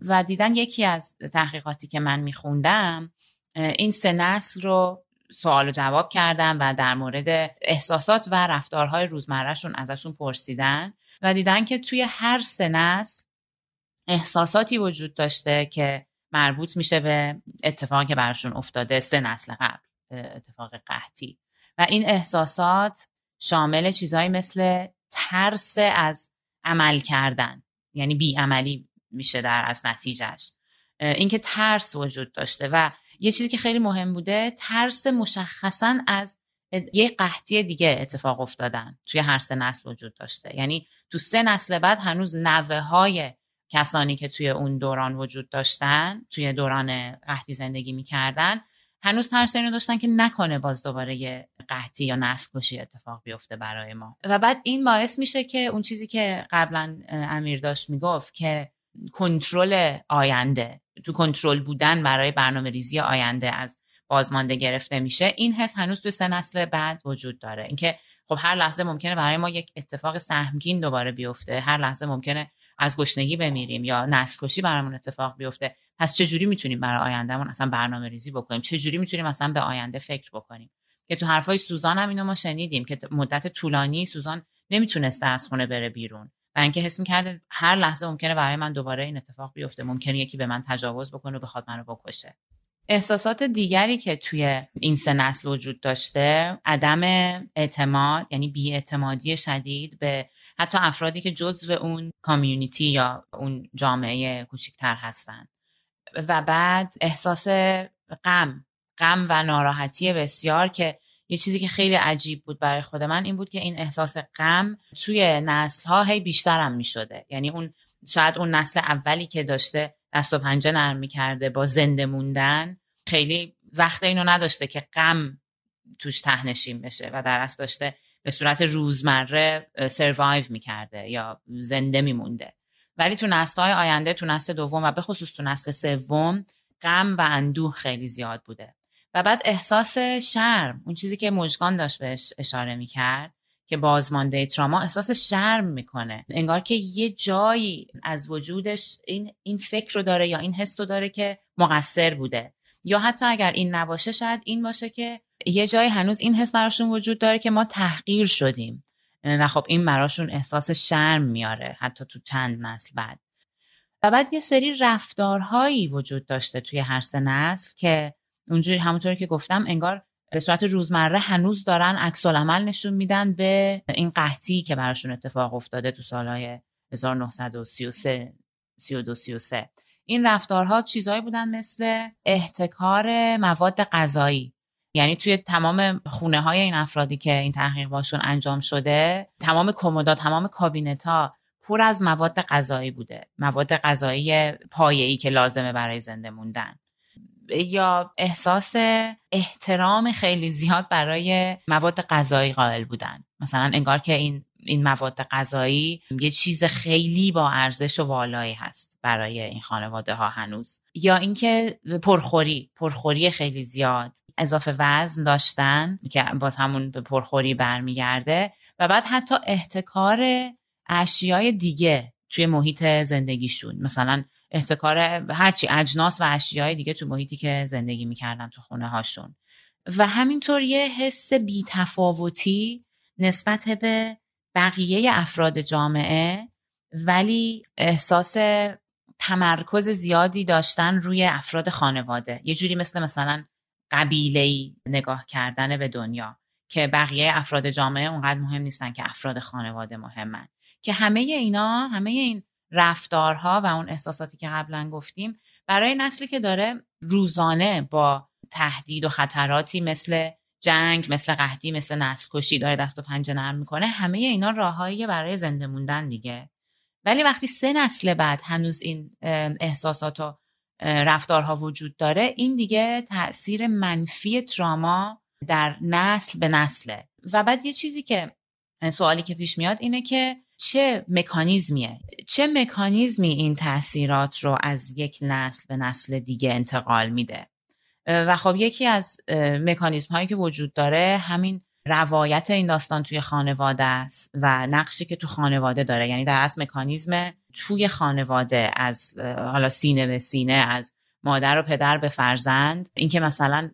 و دیدن یکی از تحقیقاتی که من میخوندم این سه نسل رو سوال و جواب کردن و در مورد احساسات و رفتارهای روزمرهشون ازشون پرسیدن و دیدن که توی هر سه نسل احساساتی وجود داشته که مربوط میشه به اتفاقی که براشون افتاده سه نسل قبل اتفاق قحطی. و این احساسات شامل چیزهایی مثل ترس از عمل کردن. یعنی بیعملی میشه در از نتیجهش اینکه ترس وجود داشته. و یه چیزی که خیلی مهم بوده ترس مشخصا از یه قحطی دیگه اتفاق افتادن توی هر سه نسل وجود داشته. یعنی تو سه نسل بعد هنوز نوه های کسانی که توی اون دوران وجود داشتن توی دوران قحطی زندگی می‌کردن هنوز ترس اینو داشتن که نکنه باز دوباره یه قحطی یا نسل کشی اتفاق بیفته برای ما. و بعد این باعث میشه که اون چیزی که قبلا امیر داشت می‌گفت که کنترل آینده تو کنترل بودن برای برنامه ریزی آینده از بازمانده گرفته میشه. این حس هنوز تو سه نسل بعد وجود داره. اینکه خب هر لحظه ممکنه برای ما یک اتفاق سهمگین دوباره بیفته هر لحظه ممکنه از گشنگی بمیریم یا نسل کشی برامون اتفاق بیفته پس چه جوری می‌تونیم برای آیندهمون اصلا برنامه ریزی بکنیم؟ چه جوری می‌تونیم اصلا به آینده فکر بکنیم؟ که تو حرفای سوزان هم اینو ما شنیدیم که مدت طولانی سوزان نمی‌تونسته از خونه بره بیرون و اینکه حس می‌کرده هر لحظه ممکنه برای من دوباره این اتفاق بیفته ممکنه یکی به من تجاوز بکنه و بخواد منو بکشه. احساسات دیگری که توی این سه نسل وجود داشته عدم اعتماد یعنی بیاعتمادی شدید به حتی افرادی که جزو اون کامیونیتی یا اون جامعه کوچکتر هستند و بعد احساس غم غم و ناراحتی بسیار که یه چیزی که خیلی عجیب بود برای خود من این بود که این احساس غم توی نسل ها هی بیشترم می شده یعنی اون شاید اون نسل اولی که داشته دست و پنجه نرم کرده با زنده موندن خیلی وقت اینو نداشته که غم توش تهنشین بشه و در اصل داشته به صورت روزمره سروایو می‌کرده یا زنده میمونده. ولی تو های آینده تو نسل دوم و به خصوص تو نسل سوم غم و اندوه خیلی زیاد بوده. و بعد احساس شرم اون چیزی که مژگان داشت بهش اشاره می‌کرد که بازمانده تراما احساس شرم می‌کنه. انگار که یه جایی از وجودش این این فکر رو داره یا این حس رو داره که مقصر بوده. یا حتی اگر این نباشه شاید این باشه که یه جایی هنوز این حس براشون وجود داره که ما تحقیر شدیم. و خب این براشون احساس شرم میاره حتی تو چند نسل بعد. و بعد یه سری رفتارهایی وجود داشته توی هر سه نسل که اونجوری همونطوری که گفتم انگار به صورت روزمره هنوز دارن عکس عمل نشون میدن به این قحطی که براشون اتفاق افتاده تو سالهای 1933 32 33 این رفتارها چیزهایی بودن مثل احتکار مواد غذایی. یعنی توی تمام خونه های این افرادی که این تحقیق باشون انجام شده تمام کمودا تمام کابینت ها پر از مواد غذایی بوده. مواد غذایی پایه‌ای که لازمه برای زنده موندن. یا احساس احترام خیلی زیاد برای مواد غذایی قائل بودن. مثلا انگار که این این مواد غذایی یه چیز خیلی با ارزش و والایی هست برای این خانواده ها هنوز. یا اینکه پرخوری پرخوری خیلی زیاد اضافه وزن داشتن که باز همون به پرخوری برمیگرده و بعد حتی احتکار اشیای دیگه توی محیط زندگیشون. مثلا احتکار هرچی اجناس و اشیای دیگه تو محیطی که زندگی می‌کردن تو خونه هاشون. و همینطور یه حس بیتفاوتی نسبت به بقیه افراد جامعه ولی احساس تمرکز زیادی داشتن روی افراد خانواده. یه جوری مثل مثلا قبیله نگاه کردن به دنیا که بقیه افراد جامعه اونقدر مهم نیستن که افراد خانواده مهمن. که همه اینا همه این رفتارها و اون احساساتی که قبلا گفتیم برای نسلی که داره روزانه با تهدید و خطراتی مثل جنگ مثل قحطی مثل نسل کشی داره دست و پنجه نرم می‌کنه. همه اینا راههایی برای زنده موندن دیگه. ولی وقتی سه نسل بعد هنوز این احساسات و رفتارها وجود داره این دیگه تاثیر منفی تراما در نسل به نسله. و بعد یه چیزی که سوالی که پیش میاد اینه که چه مکانیزمیه؟ چه مکانیزمی این تاثیرات رو از یک نسل به نسل دیگه انتقال میده؟ و خب یکی از مکانیزم هایی که وجود داره همین روایت این داستان توی خانواده است و نقشی که تو خانواده داره. یعنی در اصل مکانیزم توی خانواده از حالا سینه به سینه از مادر و پدر به فرزند. اینکه مثلا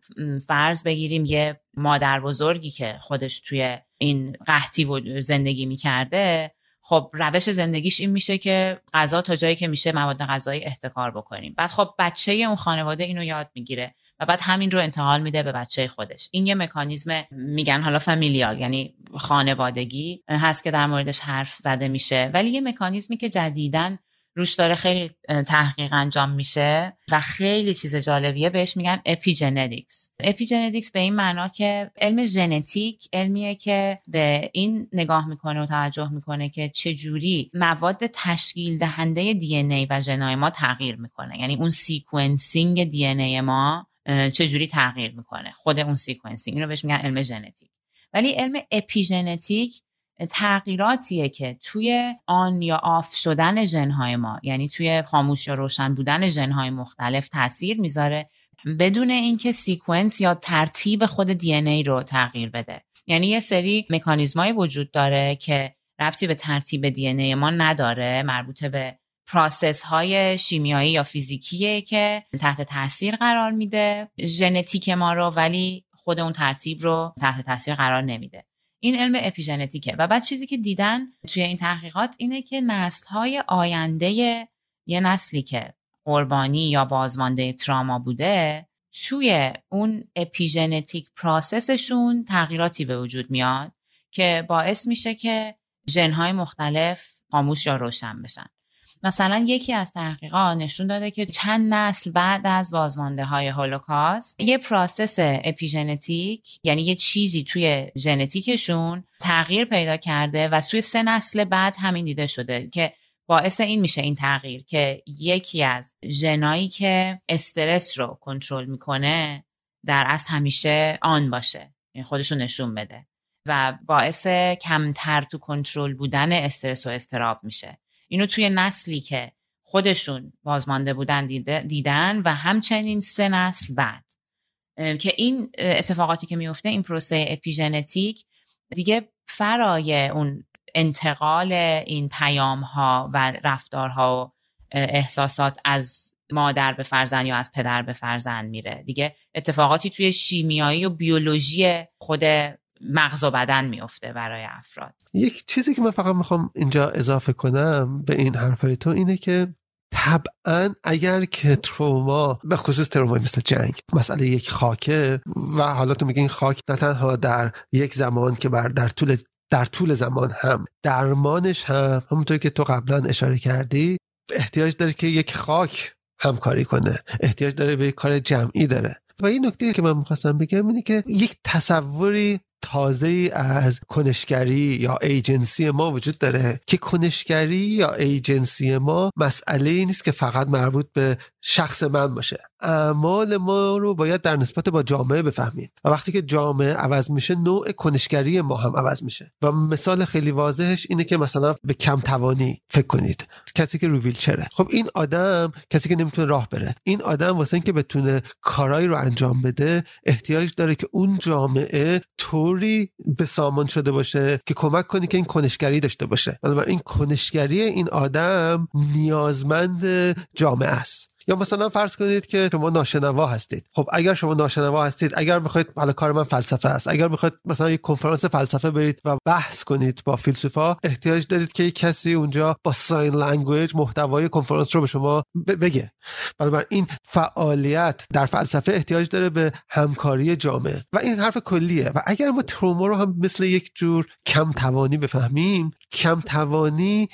فرض بگیریم یه مادر بزرگی که خودش توی این قحطی زندگی می‌کرده خب روش زندگیش این میشه که غذا تا جایی که میشه مواد غذایی احتکار بکنیم. بعد خب بچه اون خانواده اینو یاد می‌گیره. و بعد همین رو انتقال میده به بچه خودش. این یه مکانیزم میگن حالا familial یعنی خانوادگی هست که در موردش حرف زده میشه. ولی یه مکانیزمی که جدیدن روش داره خیلی تحقیق انجام میشه و خیلی چیز جالبیه بهش میگن epigenetics epigenetics به این معنا که علم ژنتیک علمیه که به این نگاه می‌کنه و توجه می‌کنه که چجوری مواد تشکیل دهنده DNA و ژنای ما تغییر می‌کنه. یعنی اون sequencing DNA ما چجوری تغییر می‌کنه. خود اون sequencing. اینو بهش میگن علم ژنتیک. ولی علم اپیژنتیک تغییراتیه که توی on یا off شدن ژنهای ما یعنی توی خاموش یا روشن بودن ژنهای مختلف تاثیر می‌ذاره بدون اینکه sequence یا ترتیب خود DNA رو تغییر بده. یعنی یه سری مکانیزمایی وجود داره که ربطی به ترتیب DNA ما نداره مربوط به پراسس های شیمیایی یا فیزیکیه که تحت تاثیر قرار میده. ژنتیک ما رو ولی خود اون ترتیب رو تحت تاثیر قرار نمیده. این علم اپیژنتیکه. و بعد چیزی که دیدن توی این تحقیقات اینه که نسل های آینده یه نسلی که قربانی یا بازمانده تراما بوده توی اون اپیژنتیک پراسسشون تغییراتی به وجود میاد که باعث میشه که ژنهای مختلف خاموش یا روشن بشن. مثلا یکی از تحقیقات نشون داده که چند نسل بعد از بازمانده های هولوکاست یه پراسس اپیژنتیک یعنی یه چیزی توی ژنتیکشون تغییر پیدا کرده و توی سه نسل بعد همین دیده شده که باعث این میشه این تغییر که یکی از ژنایی که استرس رو کنترل می‌کنه در اصل همیشه آن باشه یعنی خودش رو نشون بده و باعث کمتر تو کنترل بودن استرس و استراب میشه. اینو توی نسلی که خودشون بازمانده بودن دیدن و همچنین سه نسل بعد. که این اتفاقاتی که میفته این پروسه اپیژنتیک دیگه فرای اون انتقال این پیام ها و رفتارها و احساسات از مادر به فرزند یا از پدر به فرزند میره. دیگه اتفاقاتی توی شیمیایی و بیولوژی خود مغز و بدن میفته برای افراد.
یک چیزی که من فقط می‌خوام اینجا اضافه کنم به این حرفای تو اینه که طبعا اگر که تروما به خصوص تروما مثل جنگ مسئله یک خاکه و حالا تو میگین خاک نه تنها در یک زمان که بر در طول در طول زمان هم درمانش هم همونطور که تو قبلا اشاره کردی احتیاج داره که یک خاک همکاری کنه احتیاج داره به کار جمعی داره. و این نکته که من می‌خواستم بگم اینه که یک تصوری تازه از کنشگری یا ایجنسی ما وجود داره که کنشگری یا ایجنسی ما مسئله ای نیست که فقط مربوط به شخص من باشه. اعمال ما رو باید در نسبت با جامعه بفهمید. و وقتی که جامعه عوض میشه نوع کنشگری ما هم عوض میشه. و مثال خیلی واضحش اینه که مثلا به کم توانی فکر کنید. کسی که رو ویلچره. خب این آدم کسی که نمی‌تونه راه بره. این آدم واسه اینکه بتونه کارایی رو انجام بده احتیاج داره که اون جامعه طوری به سامان شده باشه که کمک کنی که این کنشگری داشته باشه. این کنشگری این آدم نیازمند جامعه است. یا مثلا فرض کنید که شما ناشنوا هستید. خب اگر شما ناشنوا هستید اگر بخواید حالا کار من فلسفه است. اگر بخواید مثلا یک کنفرانس فلسفه برید و بحث کنید با فیلسوفا احتیاج دارید که یک کسی اونجا با sign language محتوای کنفرانس رو به شما بگه. بنابراین این فعالیت در فلسفه احتیاج داره به همکاری جامعه. و این حرف کلیه. و اگر ما تروما رو هم مثل یک جور کم توانی بفهمیم کم توانی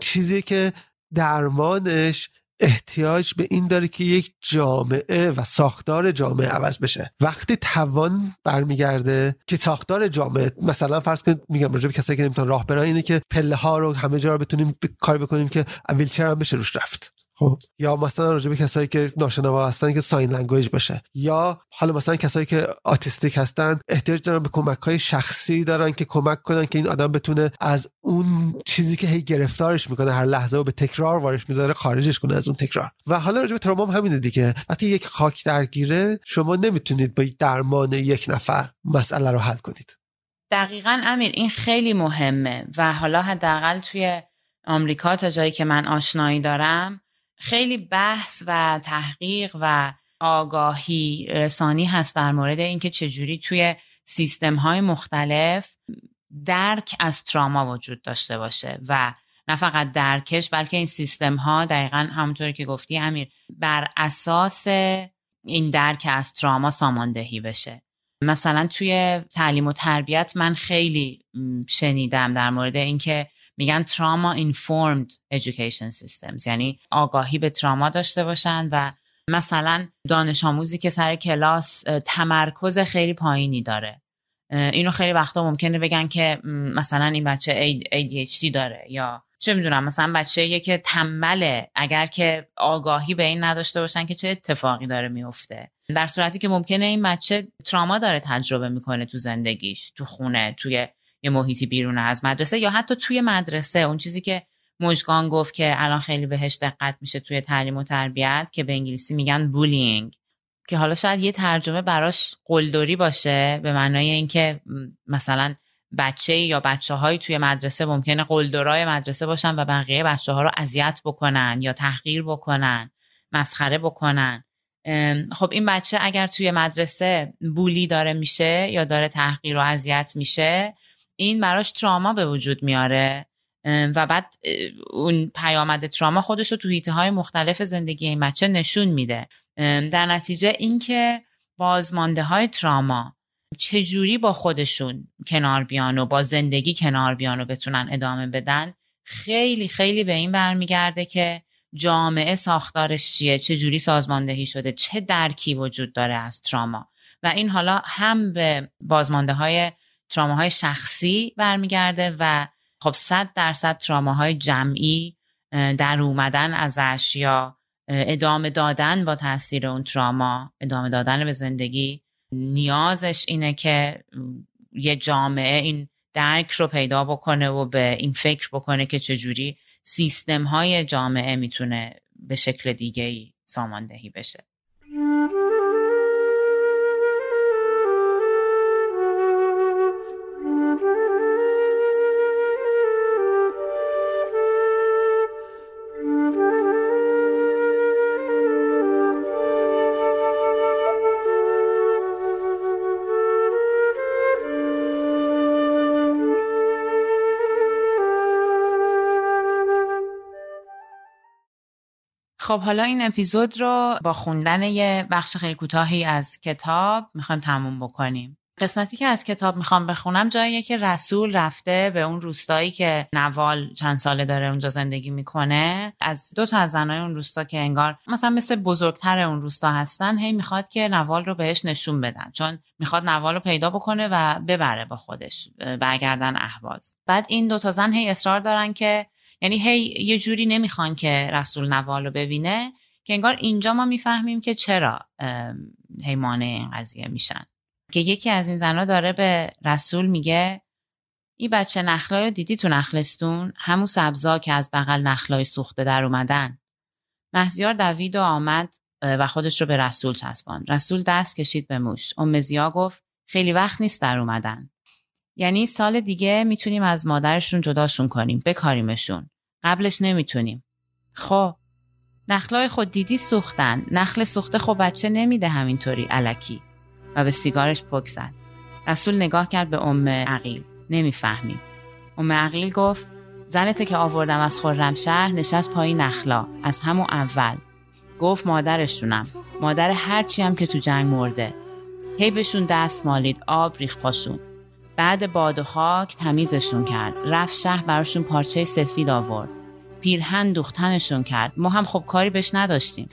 چیزی که درمانش احتیاج به این داره که یک جامعه و ساختار جامعه عوض بشه. وقتی توان برمیگرده که ساختار جامعه مثلا فرض کنید میگم راجع به کسایی که نمی‌تونن راه برن اینه که پله ها رو همه جا رو بتونیم کار بکنیم که ویلچر هم بشه روش رفت. خب. یا مثلا راجع به کسایی که ناشنوا هستن که sign language باشه یا حالا مثلا کسایی که autistic هستن احتیاج دارن به کمک های شخصی دارن که کمک کنن که این آدم بتونه از اون چیزی که هی گرفتارش می‌کنه هر لحظه و به تکرار وارش میداره خارجش کنه از اون تکرار. و حالا راجع به تروما هم همینه دیگه. وقتی یک خاک درگیره شما نمی‌تونید با درمان یک نفر مسئله رو حل کنید.
دقیقا امیر این خیلی مهمه. و حالا حداقل توی آمریکا تا جایی که من آشنایی دارم خیلی بحث و تحقیق و آگاهی رسانی هست در مورد اینکه چجوری توی سیستم های مختلف درک از تراما وجود داشته باشه و نه فقط درکش بلکه این سیستم ها دقیقا همونطور که گفتی امیر بر اساس این درک از تراما ساماندهی بشه. مثلا توی تعلیم و تربیت من خیلی شنیدم در مورد اینکه میگن تراما اینفورمد education systems یعنی آگاهی به تراما داشته باشن و مثلا دانش آموزی که سر کلاس تمرکز خیلی پایینی داره. اینو خیلی وقتا ممکنه بگن که مثلا این بچه ADHD داره یا چه می‌دونم مثلا بچه یه که تنبله اگر که آگاهی به این نداشته باشن که چه اتفاقی داره میفته در صورتی که ممکنه این بچه تراما داره تجربه می‌کنه تو زندگیش تو خونه توی یه محیطی بیرون از مدرسه یا حتی توی مدرسه. اون چیزی که مجگان گفت که الان خیلی بهش دقت میشه توی تعلیم و تربیت که به انگلیسی میگن بولینگ که حالا شاید یه ترجمه براش قلدری باشه به معنای اینکه مثلا بچه یا بچه های توی مدرسه ممکنه قلدرای مدرسه باشن و بقیه بچه ها رو اذیت بکنن یا تحقیر بکنن مسخره بکنن. خب این بچه اگر توی مدرسه بولی داره میشه یا داره تحقیر و اذیت میشه این براش تراما به وجود میاره و بعد اون پیامد تراما خودش رو تو هیته های مختلف زندگی این بچه نشون میده. در نتیجه اینکه بازمانده های تراما چجوری با خودشون کنار بیان و با زندگی کنار بیان و بتونن ادامه بدن خیلی خیلی به این برمیگرده که جامعه ساختارش چیه چجوری سازماندهی شده چه درکی وجود داره از تراما. و این حالا هم به بازمانده های تراماهای شخصی برمیگرده و خب صد درصد تراماهای جمعی در اومدن ازش یا ادامه دادن با تاثیر اون تراما ادامه دادن به زندگی. نیازش اینه که یه جامعه این درک رو پیدا بکنه و به این فکر بکنه که چجوری سیستم های جامعه می‌تونه به شکل دیگه ای ساماندهی بشه. خب حالا این اپیزود رو با خوندن یه بخش خیلی کوتاهی از کتاب می‌خوایم تموم بکنیم. قسمتی که از کتاب می‌خوام بخونم جاییه که رسول رفته به اون روستایی که نوال چند ساله داره اونجا زندگی می‌کنه. از دو تا از زنای اون روستا که انگار مثلا مثل بزرگتر اون روستا هستن هی می‌خواد که نوال رو بهش نشون بدن. چون می‌خواد نوال رو پیدا بکنه و ببره با خودش برگردن اهواز. بعد این دو تا زن هی اصرار دارن که یعنی هی یه جوری نمی‌خوان که رسول نوال رو ببینه که انگار اینجا ما می‌فهمیم که چرا هی مانع این قضیه میشن. که یکی از این زنها داره به رسول میگه این بچه نخلای رو دیدی تو نخلستون؟ همون سبزا که از بغل نخلای سوخته در اومدن. مهزیار دوید و آمد و خودش رو به رسول چسبان رسول دست کشید به موش. ام گفت خیلی وقت نیست در اومدن. یعنی سال دیگه می‌تونیم از مادرشون جداشون کنیم بکاریمشون. قبلش نمی‌تونیم. خب. نخلای خود دیدی سوختن. نخل سوخته خب بچه نمیده همینطوری علکی. و به سیگارش پک زد. رسول نگاه کرد به ام عقیل. نمی‌فهمیم. ام عقیل گفت زنته که آوردم از خرمشهر نشست پای نخلا. از همون اول. گفت مادرشونم. مادر هرچی هم که تو جنگ مرده. هی بهشون دست مالید آب ریخ پاشون. بعد باد و خاک تمیزشون کرد. رفت شهر براشون پارچه سفید آورد. پیرهن دوختنشون کرد. ما هم خب کاری بهش نداشتیم.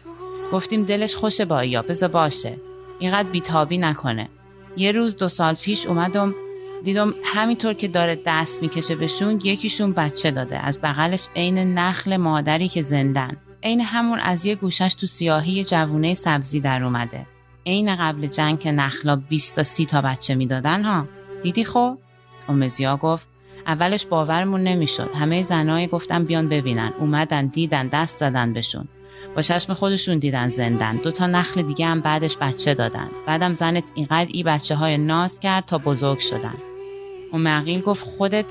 گفتیم دلش خوشه با یا بزا باشه. اینقدر بیتابی نکنه. یه روز دو سال پیش اومدم دیدم همینطور که داره دست می‌کشه بهشون یکیشون بچه داده. از بغلش عین نخل مادری که زندن. عین همون از یه گوشش تو سیاهی جوونه سبزی در اومده. عین قبل جنگ که نخلا 20 تا 30 تا بچه می‌دادن ها؟ دیدی خب؟ اومزیا گفت اولش باورمون نمی‌شد. همه زنای گفتن بیان ببینن. اومدن دیدن دست زدن بهشون. با چشم خودشون دیدن زندن. دو تا نخل دیگه هم بعدش بچه دادن. بعدم زنت اینقدر ای بچه های ناز کرد تا بزرگ شدن. اون گفت خودت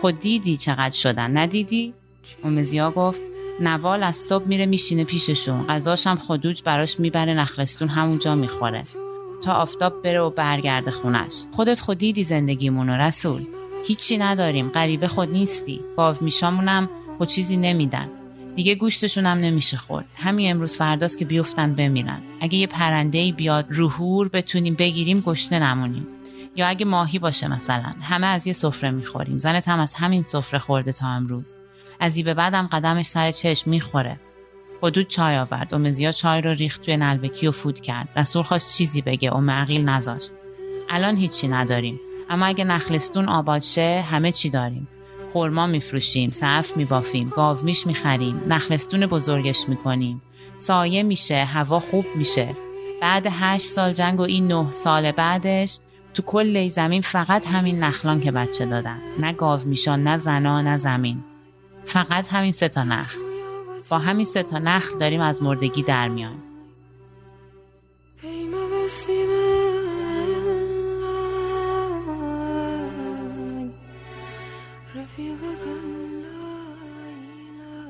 خود دیدی چقدر شدن. ندیدی؟ اومزیا گفت نوال از صبح میره میشینه پیششون. غذاش هم خودوج براش می‌بره نخلستون همونجا می‌خوره. تا آفتاب بره و برگرده خونش. خودت خود دیدی زندگیمون رسول. هیچی نداریم غریبه خود نیستی. گاو میشامونم خود چیزی نمیدن. دیگه گوشتشون هم نمیشه خورد. همین امروز فرداست که بیفتن بمیرن. اگه یه پرنده بیاد روحور بتونیم بگیریم گشته نمونیم. یا اگه ماهی باشه مثلا. همه از یه سفره می‌خوریم. زنت هم از همین سفره خورده تا امروز. از به بعدم قدمش سر چشم می‌خوره. حدود چای آورد. امزیا چای رو ریخت توی نلبکی و فود کرد. رسول خواست چیزی بگه. ام عقیل نذاشت. الان هیچی نداریم. اما اگه نخلستون آباد شه همه چی داریم. خورما میفروشیم صف میبافیم گاو میش می‌خریم نخلستون بزرگش می‌کنیم. سایه میشه هوا خوب میشه. بعد هشت سال جنگ و این نه سال بعدش تو کل زمین فقط همین نخلان که بچه دادن. نه گاو میشان نه زنا نه زمین. فقط همین سه تا نخل. با همین سه تا نخل داریم از مردگی در میان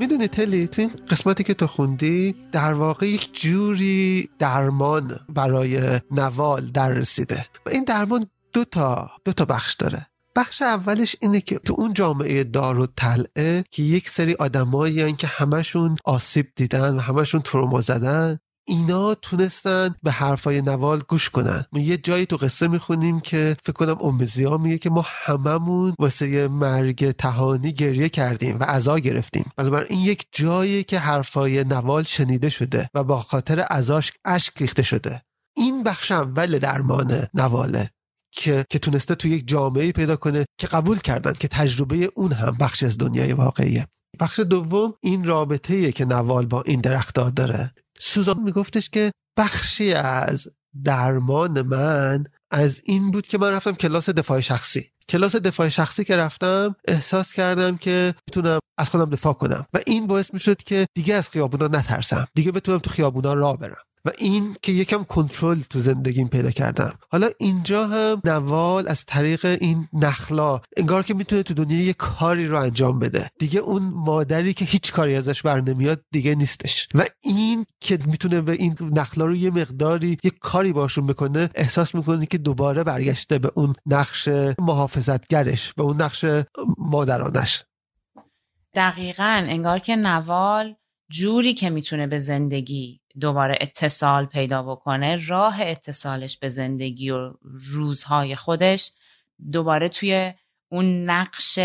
می‌دونی تلی تو این قسمتی که تو خوندی در واقع یک جوری درمان برای نوال در رسیده. و این درمان دو تا دو تا بخش داره. بخش اولش اینه که تو اون جامعه دار و تلعه که یک سری آدمایی که همشون آسیب دیدن و همشون تروما زدن اینا تونستن به حرفای نوال گوش کنن. ما یه جایی تو قصه می‌خونیم که فکر کنم امزیا میگه که ما هممون واسه مرگ تهانی گریه کردیم و عذا گرفتیم. بنابراین این یک جایی که حرفای نوال شنیده شده و با خاطر عذاش اشک ریخته شده. این بخش اول درمان نواله. که که تونسته تو یک جامعه پیدا کنه که قبول کردن که تجربه اون هم بخش از دنیای واقعیه. بخش دوم این رابطه که نوال با این درختار داره. سوزان میگفتش که بخشی از درمان من از این بود که من رفتم کلاس دفاع شخصی. کلاس دفاع شخصی که رفتم احساس کردم که می‌تونم از خودم دفاع کنم و این باعث می‌شد که دیگه از خیابونا نترسم دیگه بتونم تو خیابونا راه برم. و این که یکم کنترل تو زندگیم پیدا کردم. حالا اینجا هم نوال از طریق این نخلا انگار که می‌تونه تو دنیا یه کاری رو انجام بده. دیگه اون مادری که هیچ کاری ازش بر نمیاد دیگه نیستش. و این که می‌تونه به این نخلا رو یه مقداری یه کاری باشون بکنه احساس می‌کنه که دوباره برگشته به اون نقش محافظتگرش به اون نقش مادرانش.
دقیقا انگار که نوال جوری که می‌تونه به زندگی دوباره اتصال پیدا بکنه راه اتصالش به زندگی و روزهای خودش دوباره توی اون نقش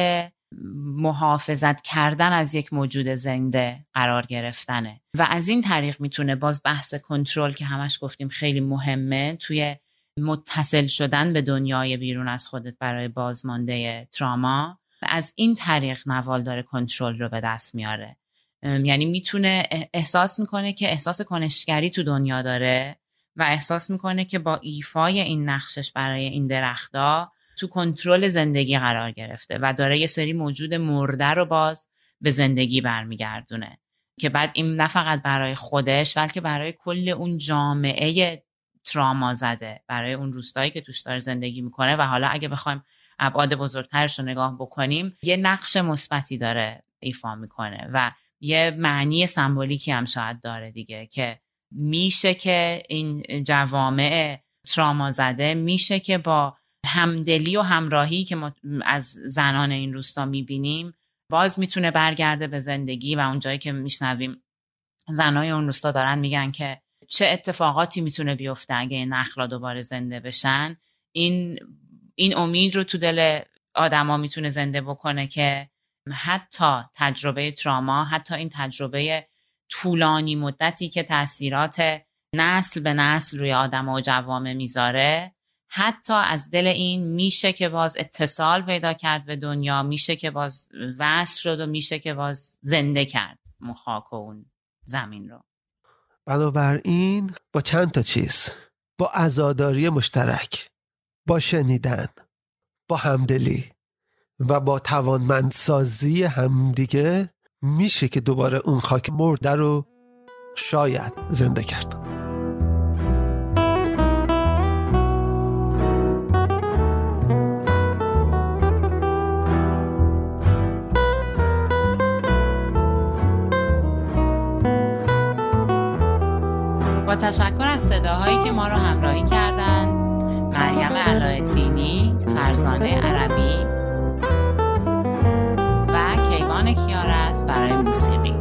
محافظت کردن از یک موجود زنده قرار گرفتنه. و از این طریق می‌تونه باز بحث کنترل که همش گفتیم خیلی مهمه توی متصل شدن به دنیای بیرون از خودت برای بازمانده تراما. و از این طریق نوال داره کنترل رو به دست میاره. یعنی می‌تونه احساس می‌کنه که احساس کنشگری تو دنیا داره و احساس می‌کنه که با ایفای این نقشش برای این درختا تو کنترل زندگی قرار گرفته و داره یه سری موجود مرده رو باز به زندگی برمیگردونه که بعد این نه فقط برای خودش بلکه برای کل اون جامعه تراما زده برای اون روستایی که توش داره زندگی می‌کنه و حالا اگه بخوایم ابعاد بزرگترش رو نگاه بکنیم یه نقش مثبتی داره ایفا می‌کنه و یه معنی سمبولیکی هم شاید داره دیگه که میشه که این جوامع تراما زده میشه که با همدلی و همراهی که ما از زنان این روستا می‌بینیم باز می‌تونه برگرده به زندگی و اونجایی که میشنویم زنای اون روستا دارن میگن که چه اتفاقاتی می‌تونه بیفته اگه این نخلا دوباره زنده بشن. این این امید رو تو دل آدما می‌تونه زنده بکنه که حتی تجربه تراما حتی این تجربه طولانی مدتی که تاثیرات نسل به نسل روی آدم و جوامع می‌ذاره حتی از دل این میشه که باز اتصال پیدا کرد به دنیا میشه که باز وصل شد و میشه که باز زنده کرد مخاک و اون زمین رو.
بنابراین با چند تا چیز با ازاداری مشترک با شنیدن با همدلی و با توانمندسازی همدیگه میشه که دوباره اون خاک مرده رو شاید زنده کرد.
با تشکر از صداهایی که ما رو همراهی کردند مریم علایالدینی فرزانه عربی است برای موسیقی.